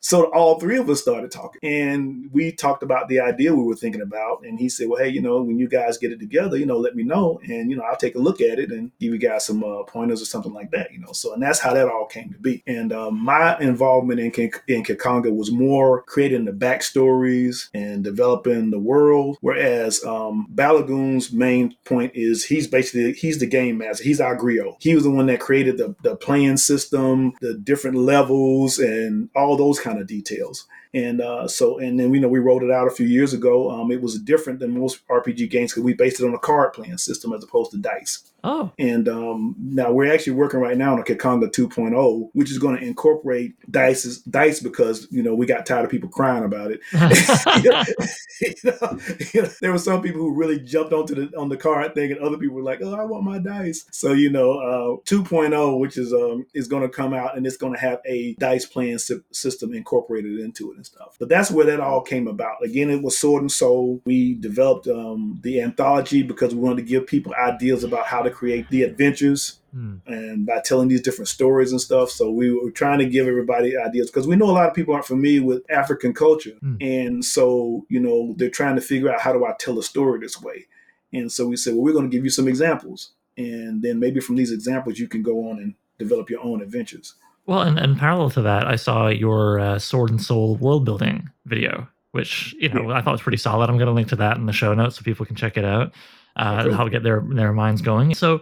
B: so all three of us started talking. And we talked about the idea we were thinking about. And he said, Well, hey, you know, when you guys get it together, you know, let me know. And, you know, I'll take a look at it and give you guys some uh, pointers or something like that, you know. So and that's how that all came to be. And uh, my involvement in in Kikanga was more creating the backstories and developing the world, whereas um, Balogun's main main point is he's basically he's the game master. He's our griot. He was the one that created the the playing system, the different levels, and all those kind of details. And uh, so, and then we know we rolled it out a few years ago. Um, it was different than most RPG games because we based it on a card playing system as opposed to dice.
A: Oh.
B: And um, now we're actually working right now on a Kikanga 2.0, which is going to incorporate dice, dice because, you know, we got tired of people crying about it. you know, you know, there were some people who really jumped onto the on the card thing and other people were like, oh, I want my dice. So, you know, uh, 2.0, which is um, is going to come out and it's going to have a dice playing system incorporated into it and stuff. But that's where that all came about. Again, it was Sword and Soul. We developed um, the anthology because we wanted to give people ideas about how to create the adventures mm. and by telling these different stories and stuff. So we were trying to give everybody ideas because we know a lot of people aren't familiar with African culture. Mm. And so, you know, they're trying to figure out how do I tell a story this way? And so we said, well, we're going to give you some examples. And then maybe from these examples, you can go on and develop your own adventures.
A: Well, and, and parallel to that, I saw your uh, Sword and Soul world building video, which you know yeah. I thought was pretty solid. I'm going to link to that in the show notes so people can check it out. Uh, How get their their minds going. So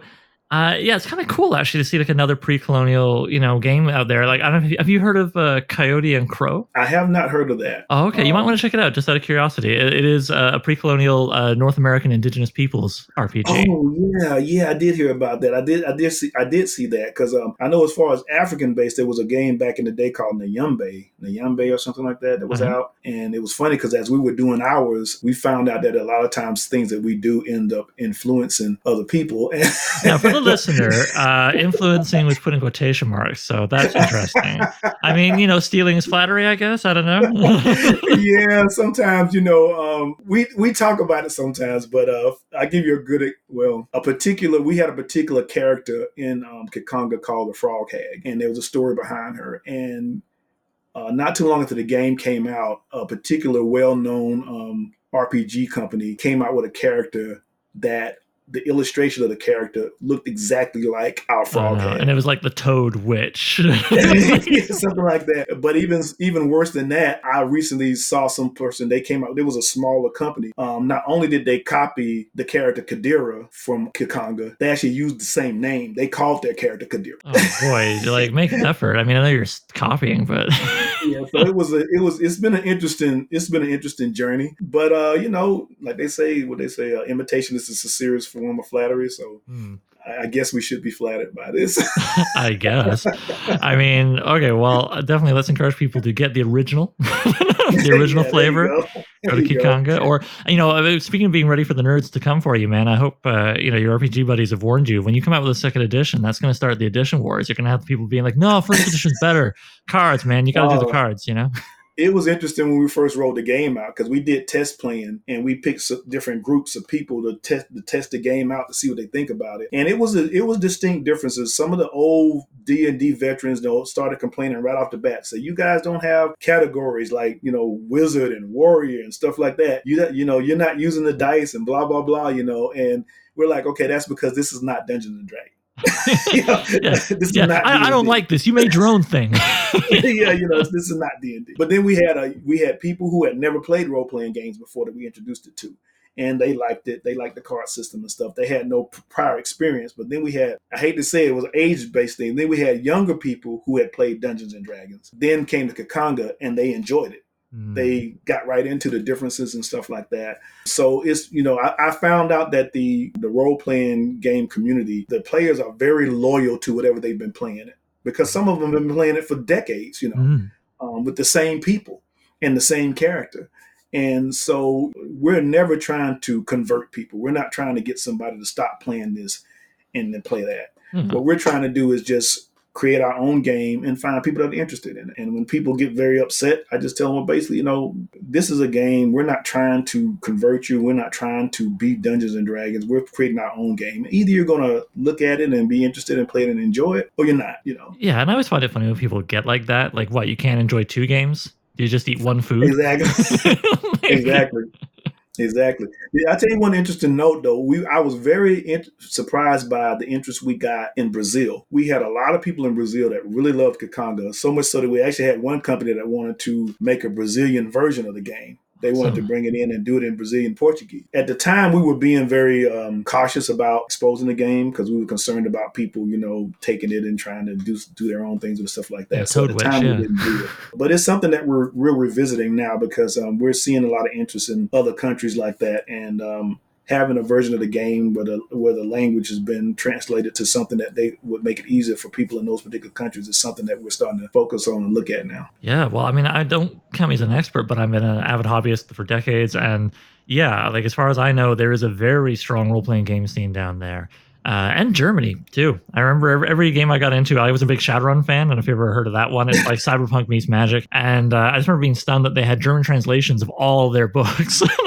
A: Uh, yeah, it's kind of cool actually to see like another pre-colonial, you know, game out there. Like, I don't know, have you heard of uh, Coyote and Crow?
B: I have not heard of that.
A: Oh, okay. Um, you might um, want to check it out just out of curiosity. it, it is uh, a pre-colonial uh, North American Indigenous peoples RPG.
B: Oh yeah, yeah, I did hear about that. I did, I did see, I did see that because um, I know as far as African based, there was a game back in the day called Nyambe, Nyambe or something like that that was uh-huh. out, and it was funny because as we were doing ours, we found out that a lot of times things that we do end up influencing other people.
A: now, for the listener, uh, influencing was put in quotation marks, so that's interesting. I mean, you know, stealing is flattery, I guess. I don't know.
B: yeah, sometimes you know, um, we we talk about it sometimes, but uh, I give you a good, well, a particular. We had a particular character in um, Kikanga called the Frog Hag, and there was a story behind her, and uh, not too long after the game came out, a particular well-known um, RPG company came out with a character that the illustration of the character looked exactly like our frog uh,
A: and it was like the toad witch.
B: Something like that. But even even worse than that i recently saw some person they came out there was a smaller company. Um, not only did they copy the character kadira from kikanga they actually used the same name. They called their character kadira
A: oh boy like make an effort. I mean i know you're copying but
B: yeah so it was a it was it's been an interesting it's been an interesting journey. But uh you know like they say what they say uh, imitation is a serious form of flattery. So hmm. I guess we should be flattered by this.
A: I guess. I mean, okay, well, definitely let's encourage people to get the original, the original yeah, flavor. Go. Go to Kikanga, or you know, speaking of being ready for the nerds to come for you, man. I hope uh, you know your RPG buddies have warned you. When you come out with a second edition, that's going to start the edition wars. You're going to have people being like, "No, first edition's better." Cards, man, you got to do the oh. cards. You know
B: it was interesting when we first rolled the game out because we did test playing and we picked different groups of people to test to test the game out to see what they think about it. And it was a, it was distinct differences. Some of the old D and D veterans though started complaining right off the bat. So you guys don't have categories like you know wizard and warrior and stuff like that. You you know you're not using the dice and blah blah blah. You know, and we're like, okay, that's because this is not Dungeons and Dragons.
A: yeah, yeah. I, I, don't like this. You made your own thing.
B: yeah, you know, this is not D and D. But then we had a we had people who had never played role playing games before that we introduced it to, and they liked it. They liked the card system and stuff. They had no prior experience. But then we had I hate to say it, it was an age based thing. Then we had younger people who had played Dungeons and Dragons. Then came to Kikanga and they enjoyed it. Mm. They got right into the differences and stuff like that. So it's you know I, I found out that the the role playing game community, the players are very loyal to whatever they've been playing it because some of them have been playing it for decades. You know, mm. um, with the same people and the same character. And so we're never trying to convert people. We're not trying to get somebody to stop playing this and then play that. Mm-hmm. What we're trying to do is just create our own game and find people that are interested in it. And when people get very upset, I just tell them well, basically, you know, this is a game. We're not trying to convert you. We're not trying to beat Dungeons and Dragons. We're creating our own game. Either you're going to look at it and be interested and play it and enjoy it, or you're not, you know.
A: Yeah. And I always find it funny when people get like that. Like, what, you can't enjoy two games? You just eat one food?
B: Exactly. exactly. Exactly. Yeah, I tell you one interesting note though. We I was very in, surprised by the interest we got in Brazil. We had a lot of people in Brazil that really loved Kikanga, so much so that we actually had one company that wanted to make a Brazilian version of the game. They wanted to bring it in and do it in Brazilian Portuguese. At the time, we were being very um, cautious about exposing the game because we were concerned about people, you know, taking it and trying to do do their own things and stuff like that. Yeah, so at the time, yeah. we didn't do it. But it's something that we're we're revisiting now because um, we're seeing a lot of interest in other countries like that, and um, having a version of the game where the where the language has been translated to something that they would make it easier for people in those particular countries is something that we're starting to focus on and look at now.
A: Yeah, well, I mean, I don't count me as an expert, but I've been an avid hobbyist for decades, and yeah, like as far as I know, there is a very strong role playing game scene down there. Uh, and Germany too. I remember every, every, game I got into, I was a big Shadowrun fan. And if you ever heard of that one, it's like Cyberpunk meets Magic. And uh, I just remember being stunned that they had German translations of all their books.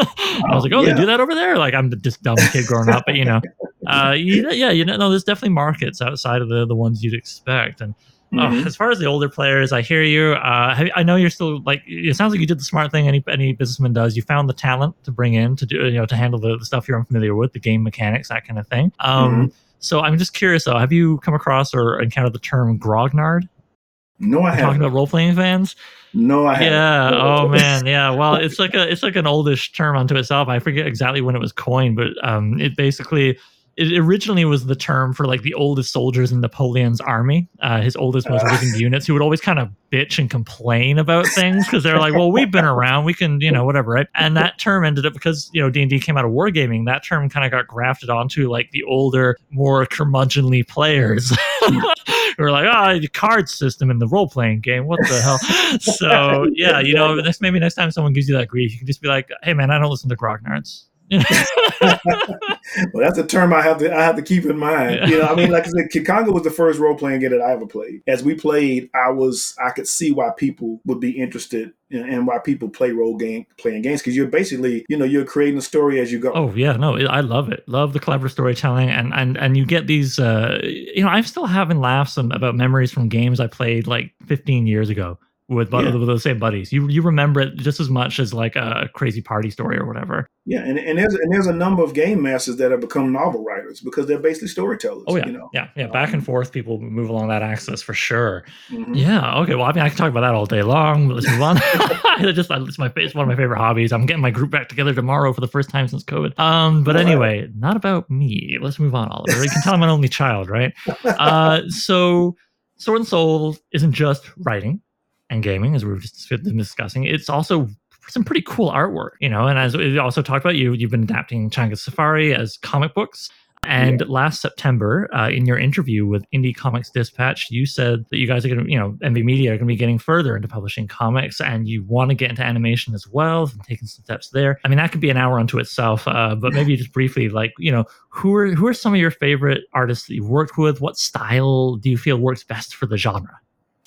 A: I was like, oh, yeah. they do that over there? Like I'm the just dumb kid growing up, but you know, uh, yeah, yeah, you know, no, there's definitely markets outside of the the ones you'd expect. And uh, mm-hmm. as far as the older players, I hear you. Uh, I know you're still like. It sounds like you did the smart thing any any businessman does. You found the talent to bring in to do you know to handle the, the stuff you're unfamiliar with, the game mechanics, that kind of thing. Um, mm-hmm. So I'm just curious though. Have you come across or encountered the term grognard?
B: No, I haven't.
A: Talking about role playing fans.
B: No, I haven't.
A: Yeah. Oh man. Yeah. Well, it's like a it's like an oldish term unto itself. I forget exactly when it was coined, but um, it basically it originally was the term for like the oldest soldiers in Napoleon's army, uh, his oldest, most wizened units, who would always kind of bitch and complain about things because they're like, "Well, we've been around, we can, you know, whatever." Right? And that term ended up because you know D and D came out of wargaming. That term kind of got grafted onto like the older, more curmudgeonly players. who are like, "Ah, oh, the card system in the role playing game, what the hell?" So yeah, you know, next maybe next time someone gives you that grief, you can just be like, "Hey, man, I don't listen to Grognards."
B: Well, that's a term I have to I have to keep in mind. Yeah. You know, I mean, like I said, Kikanga was the first role playing game that I ever played. As we played, I was I could see why people would be interested and why people play role game playing games because you're basically you know you're creating a story as you go.
A: Oh yeah, no, I love it. Love the clever storytelling and and and you get these. uh You know, I'm still having laughs about memories from games I played like 15 years ago with, yeah. with those same buddies. You you remember it just as much as like a crazy party story or whatever.
B: Yeah, and, and there's and there's a number of game masters that have become novel writers because they're basically storytellers.
A: Oh yeah,
B: you know?
A: yeah, yeah. Back um, and forth, people move along that axis for sure. Mm-hmm. Yeah. Okay. Well, I mean, I can talk about that all day long. Let's move on. just it's my it's one of my favorite hobbies. I'm getting my group back together tomorrow for the first time since COVID. Um, but anyway, not about me. Let's move on, Oliver. You can tell I'm an only child, right? Uh, so. Sword and Soul isn't just writing and gaming, as we were just discussing. It's also some pretty cool artwork, you know. And as we also talked about, you you've been adapting Changa Safari as comic books. And yeah. last September, uh, in your interview with Indie Comics Dispatch, you said that you guys are going to, you know, MV Media are going to be getting further into publishing comics, and you want to get into animation as well, and taking some steps there. I mean, that could be an hour unto itself, uh, but maybe just briefly, like, you know, who are who are some of your favorite artists that you've worked with? What style do you feel works best for the genre?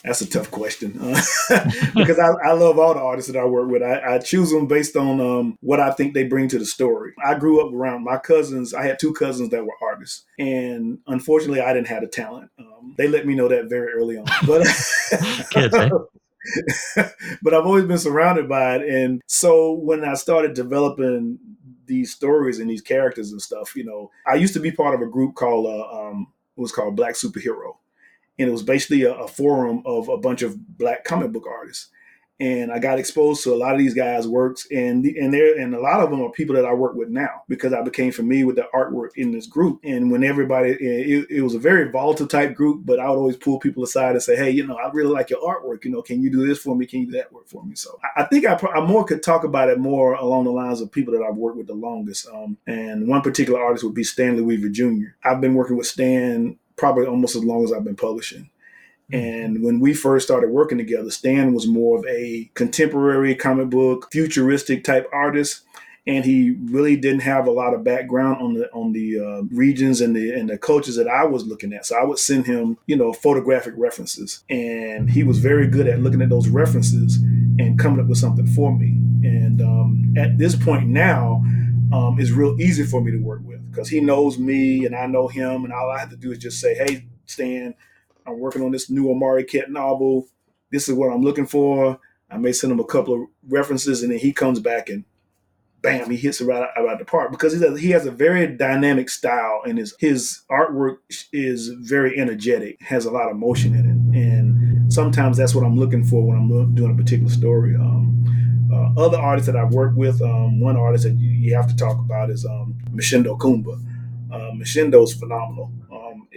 B: That's a tough question uh, because I, I, love all the artists that I work with. I, I choose them based on um, what I think they bring to the story. I grew up around my cousins. I had two cousins that were artists, and unfortunately, I didn't have the talent. Um, they let me know that very early on. But Kids, eh? but I've always been surrounded by it, and so when I started developing these stories and these characters and stuff, you know, I used to be part of a group called uh, um, it was called Black Superhero and it was basically a, a, forum of a bunch of black comic book artists. And I got exposed to a lot of these guys' works, and and there and a lot of them are people that I work with now because I became familiar with the artwork in this group. And when everybody, it, it was a very volatile type group, but I would always pull people aside and say, "Hey, you know, I really like your artwork. You know, can you do this for me? Can you do that work for me?" So I, I think I, I more could talk about it more along the lines of people that I've worked with the longest. Um, and one particular artist would be Stanley Weaver Jr. I've been working with Stan probably almost as long as I've been publishing. And when we first started working together, Stan was more of a contemporary comic book, futuristic type artist, and he really didn't have a lot of background on the on the uh, regions and the and the cultures that I was looking at. So I would send him, you know, photographic references, and he was very good at looking at those references and coming up with something for me. And um, at this point now, um, it's real easy for me to work with because he knows me and I know him, and all I have to do is just say, "Hey, Stan." I'm working on this new Omari Ket novel. This is what I'm looking for. I may send him a couple of references, and then he comes back and bam, he hits it right out about the park because he has, he has a very dynamic style, and his his artwork is very energetic, has a lot of motion in it, and sometimes that's what I'm looking for when I'm doing a particular story. Um, uh, other artists that I've worked with, um, one artist that you, you, have to talk about is um, Mshindo Kuumba. Uh, Mshindo's phenomenal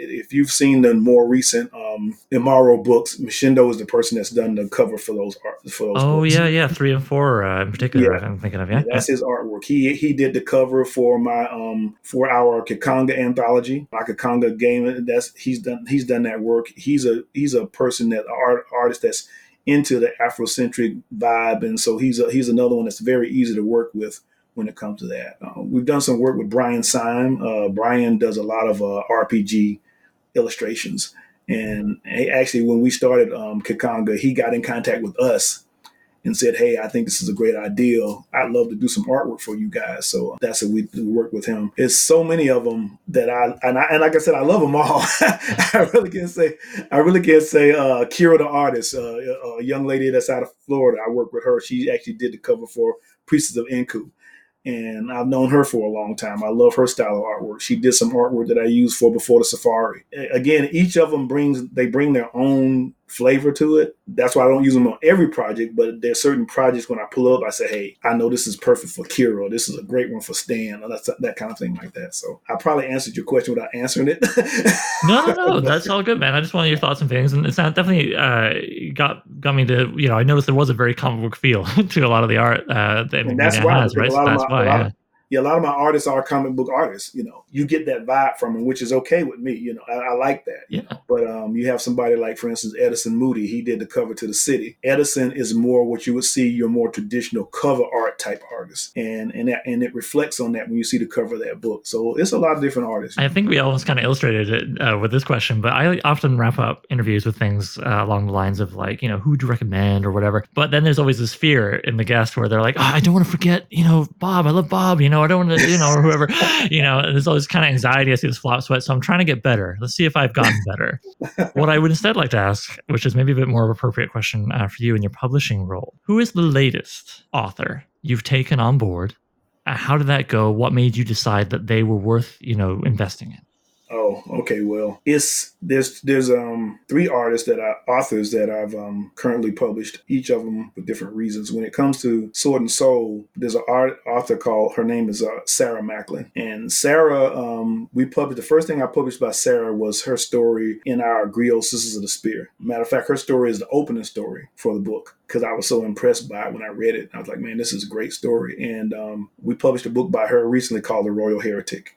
B: if you've seen the more recent um, Imaro books, Mshindo is the person that's done the cover for those art for those.
A: Oh books. yeah, yeah, three and four uh, in particular. Yeah. I'm thinking of yeah.
B: That's his artwork. He he did the cover for my um for our Kikanga anthology, my Kikanga game. That's he's done he's done that work. He's a he's a person that art artist that's into the Afrocentric vibe, and so he's a, he's another one that's very easy to work with when it comes to that. Uh, we've done some work with Brian Syme. Uh, Brian does a lot of uh, RPG illustrations. And actually, when we started um, Kikanga, he got in contact with us and said, "Hey, I think this is a great idea. I'd love to do some artwork for you guys." So that's what we, we work with him. There's so many of them that I and, I and like I said, I love them all. I really can't say I really can't say uh, Kira the artist, uh, a young lady that's out of Florida. I work with her. She actually did the cover for Priestess of Enku and I've known her for a long time. I love her style of artwork. She did some artwork that I used for before the Safari. Again, each of them brings they bring their own flavor to it. That's why I don't use them on every project, but there's certain projects when I pull up, I say, hey, I know this is perfect for Kira. This is a great one for Stan. Or that's that kind of thing like that. So I probably answered your question without answering it.
A: no, no, no. That's all good, man. I just wanted your thoughts and feelings, and it's not definitely uh, got got me to you know. I noticed there was a very comic book feel to a lot of the art uh, that
B: and that's why, has, right? So that's my, why. Yeah yeah, a lot of my artists are comic book artists. You know, you get that vibe from them, which is okay with me. You know, I, I like that.
A: Yeah.
B: But um, you have somebody like, for instance, Edison Moody. He did the cover to the city. Edison is more what you would see your more traditional cover art type artist, and and that, and it reflects on that when you see the cover of that book. So it's a lot of different artists.
A: I think we almost kind of illustrated it uh, with this question, but I often wrap up interviews with things uh, along the lines of like, you know, who would you recommend or whatever. But then there's always this fear in the guest where they're like, oh, I don't want to forget, you know, Bob. I love Bob. You know, I don't want to, you know or whoever, you know, there's all this kind of anxiety. I see this flop sweat. So I'm trying to get better. Let's see if I've gotten better. what I would instead like to ask, which is maybe a bit more of an appropriate question uh, for you in your publishing role, who is the latest author you've taken on board? Uh, how did that go? What made you decide that they were worth, you know, investing in?
B: Oh, okay. Well, it's there's there's um three artists that I authors that I've um currently published, each of them for different reasons. When it comes to Sword and Soul, there's an art author called her name is uh, Sarah Macklin, and Sarah um we published the first thing I published by Sarah was her story in our Griot Sisters of the Spear. Matter of fact, her story is the opening story for the book because I was so impressed by it when I read it. I was like, man, this is a great story. And um, we published a book by her recently called The Royal Heretic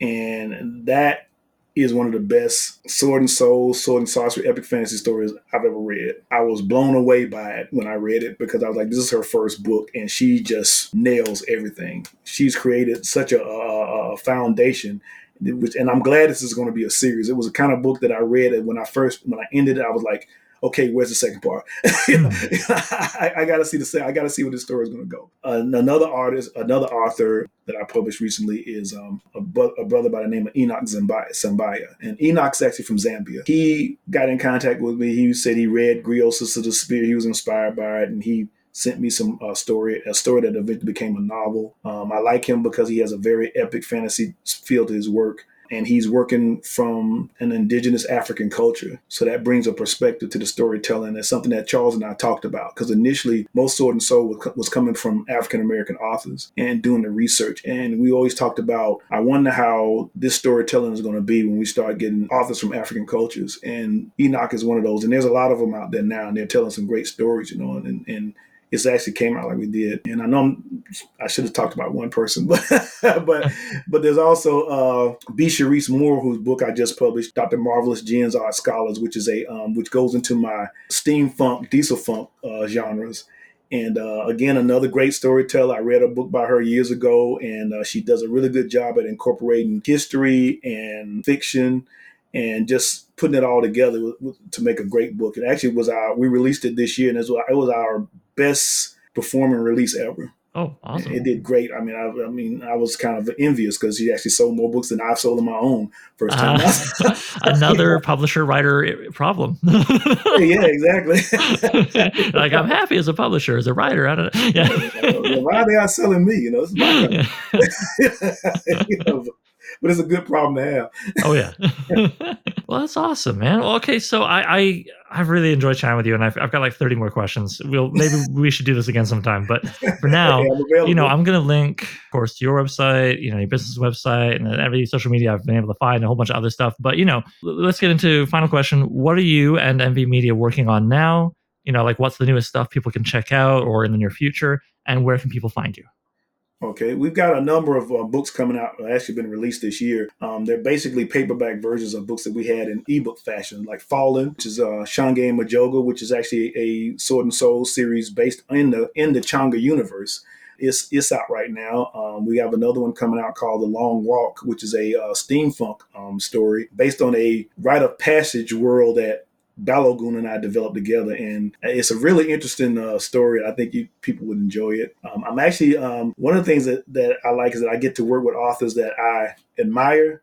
B: and that is one of the best sword and soul, sword and sorcery epic fantasy stories I've ever read. I was blown away by it when I read it because I was like, this is her first book, and she just nails everything. She's created such a, a, a foundation. Which, and I'm glad this is going to be a series. It was a kind of book that I read, and when I first when I ended it, I was like, okay, where's the second part? Hmm. I, I got to see the I got to see where this story is to go. Uh, another artist, another author that I published recently is um, a, a, brother by the name of Enoch Zambaya. And Enoch's actually from Zambia. He got in contact with me. He said he read Griot Sisters of the Spear. He was inspired by it, and he sent me some uh, story, a story that eventually became a novel. Um, I like him because he has a very epic fantasy feel to his work and he's working from an indigenous African culture. So that brings a perspective to the storytelling. That's something that Charles and I talked about because initially most Sword and Soul was coming from African American authors and doing the research. And we always talked about, I wonder how this storytelling is going to be when we start getting authors from African cultures. And Enoch is one of those. And there's a lot of them out there now, and they're telling some great stories, you know, and, and it actually came out like we did. And I know I'm, i should have talked about one person, but but but there's also uh, B. Sharice Moore, whose book I just published, Dr. Marvelous Gens Art Scholars, which is a um, which goes into my steampunk, diesel funk uh, genres. And uh, again, another great storyteller. I read a book by her years ago, and uh, she does a really good job at incorporating history and fiction and just putting it all together to make a great book. It actually was our we released it this year, and it was our best performing release ever.
A: Oh, awesome!
B: It did great. I mean, I, I mean, I was kind of envious because he actually sold more books than I've sold on my own first time. Uh,
A: another publisher writer problem.
B: yeah, exactly.
A: like I'm happy as a publisher, as a writer. I don't. Yeah.
B: Why are they not selling me? You know, it's my you know, but it's a good problem to have.
A: oh yeah. well, that's awesome, man. Well, okay, so I, I I've really enjoyed chatting with you, and I've, I've got like 30 more questions. We'll maybe we should do this again sometime. But for now, yeah, you know, I'm gonna link, of course, to your website, you know, your business website, and every social media I've been able to find, and a whole bunch of other stuff. But you know, let's get into final question. What are you and MV Media working on now? You know, like what's the newest stuff people can check out or in the near future, and where can people find you?
B: Okay, we've got a number of uh, books coming out, uh, actually been released this year. Um, they're basically paperback versions of books that we had in ebook fashion, like Fallen, which is uh, Shange Majoga, which is actually a Sword and Soul series based in the in the Changa universe. It's it's out right now. Um, we have another one coming out called The Long Walk, which is a uh, steampunk um, story based on a rite of passage world that Balogun and I developed together, and it's a really interesting uh, story. I think you, people would enjoy it. Um, I'm actually um, one of the things that, that I like is that I get to work with authors that I admire,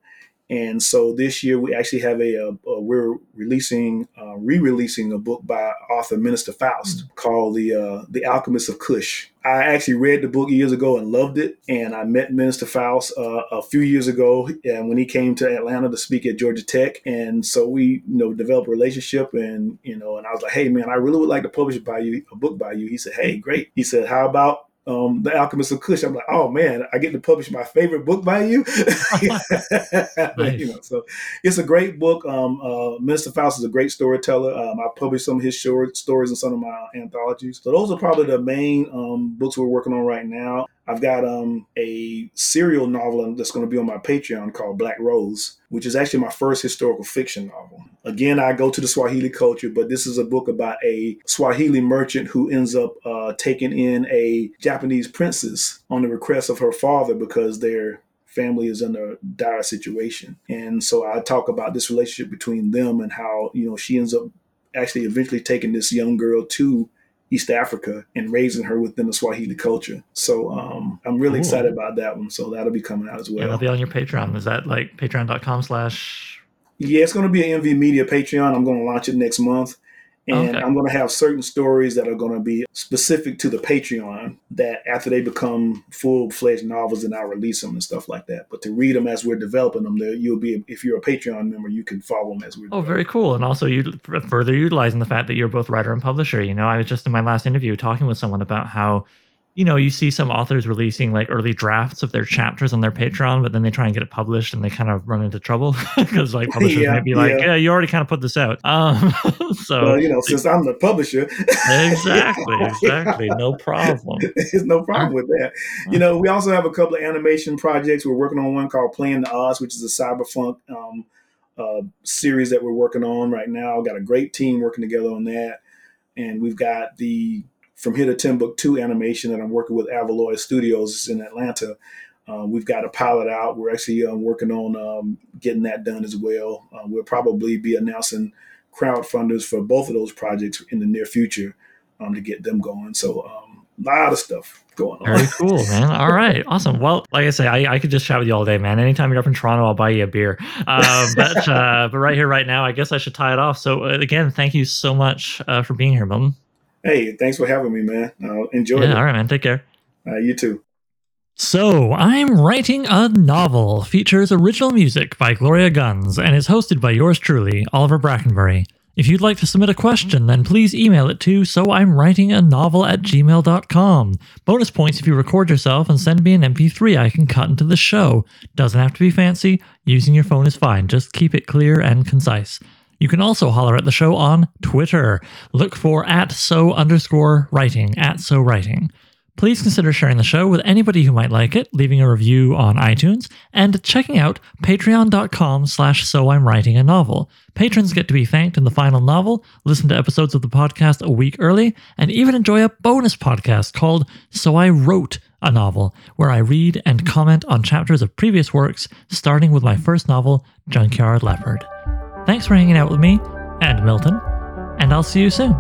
B: And so this year we actually have a, a, a we're releasing uh, re-releasing a book by author Minister Faust mm-hmm. called the uh, the Alchemist of Kush. I actually read the book years ago and loved it. And I met Minister Faust uh, a few years ago and when he came to Atlanta to speak at Georgia Tech. And so we, you know, developed a relationship and, you know, and I was like, hey, man, I really would like to publish by you, a book by you. He said, hey, great. He said, how about um, The Alchemist of Kush. I'm like, oh man, I get to publish my favorite book by you. nice. you know, so it's a great book. Um, uh, Minister Faust is a great storyteller. Um, I published some of his short stories in some of my anthologies. So those are probably the main um, books we're working on right now. I've got um, a serial novel that's going to be on my Patreon called Black Rose, which is actually my first historical fiction novel. Again, I go to the Swahili culture, but this is a book about a Swahili merchant who ends up uh, taking in a Japanese princess on the request of her father because their family is in a dire situation. And so I talk about this relationship between them and how, you know, she ends up actually eventually taking this young girl to East Africa and raising her within the Swahili culture. So um, I'm really cool. excited about that one. So that'll be coming out as well.
A: Yeah, that'll be on your Patreon. Is that like patreon.com slash?
B: Yeah, it's going to be an MV Media Patreon. I'm going to launch it next month. Oh, and okay. I'm going to have certain stories that are going to be specific to the Patreon that after they become full fledged novels, then I'll release them and stuff like that. But to read them as we're developing them, there you'll be, if you're a Patreon member, you can follow them as we're.
A: Oh, very cool. And also, you further utilizing the fact that you're both writer and publisher. You know, I was just in my last interview talking with someone about how you know, you see some authors releasing like early drafts of their chapters on their Patreon, but then they try and get it published and they kind of run into trouble because like publishers yeah, might be like, yeah. yeah. you already kind of put this out. Um, so,
B: well, you know, since I'm the publisher,
A: exactly, exactly, no problem.
B: There's no problem with that. You know, we also have a couple of animation projects. We're working on one called Playing the Odds, which is a cyberpunk um, uh, series that we're working on right now. Got a great team working together on that, and we've got the from here to Timbuktu animation that I'm working with Avaloy Studios in Atlanta. Um, we've got a pilot out. We're actually um, working on um, getting that done as well. Uh, we'll probably be announcing crowdfunders for both of those projects in the near future um, to get them going. So um, a lot of stuff going on.
A: Very cool, man. All right, awesome. Well, like I say, I, I could just chat with you all day, man. Anytime you're up in Toronto, I'll buy you a beer. Uh, but uh, but right here, right now, I guess I should tie it off. So uh, again, thank you so much uh, for being here, Milton.
B: Hey, thanks for having me, man. Uh, enjoy
A: yeah, it. All right, man. Take care.
B: Uh, you too.
A: So, I'm writing a novel, features original music by Gloria Guns, and is hosted by yours truly, Oliver Brackenbury. If you'd like to submit a question, then please email it to so I'm writing a novel at gmail.com. Bonus points if you record yourself and send me an MP3 I can cut into the show. Doesn't have to be fancy, using your phone is fine, just keep it clear and concise. You can also holler at the show on Twitter. Look for at so underscore writing, at so writing. Please consider sharing the show with anybody who might like it, leaving a review on iTunes, and checking out patreon.com slash so I'm writing a novel. Patrons get to be thanked in the final novel, listen to episodes of the podcast a week early, and even enjoy a bonus podcast called So I Wrote a Novel, where I read and comment on chapters of previous works, starting with my first novel, Junkyard Leopard. Thanks for hanging out with me and Milton, and I'll see you soon.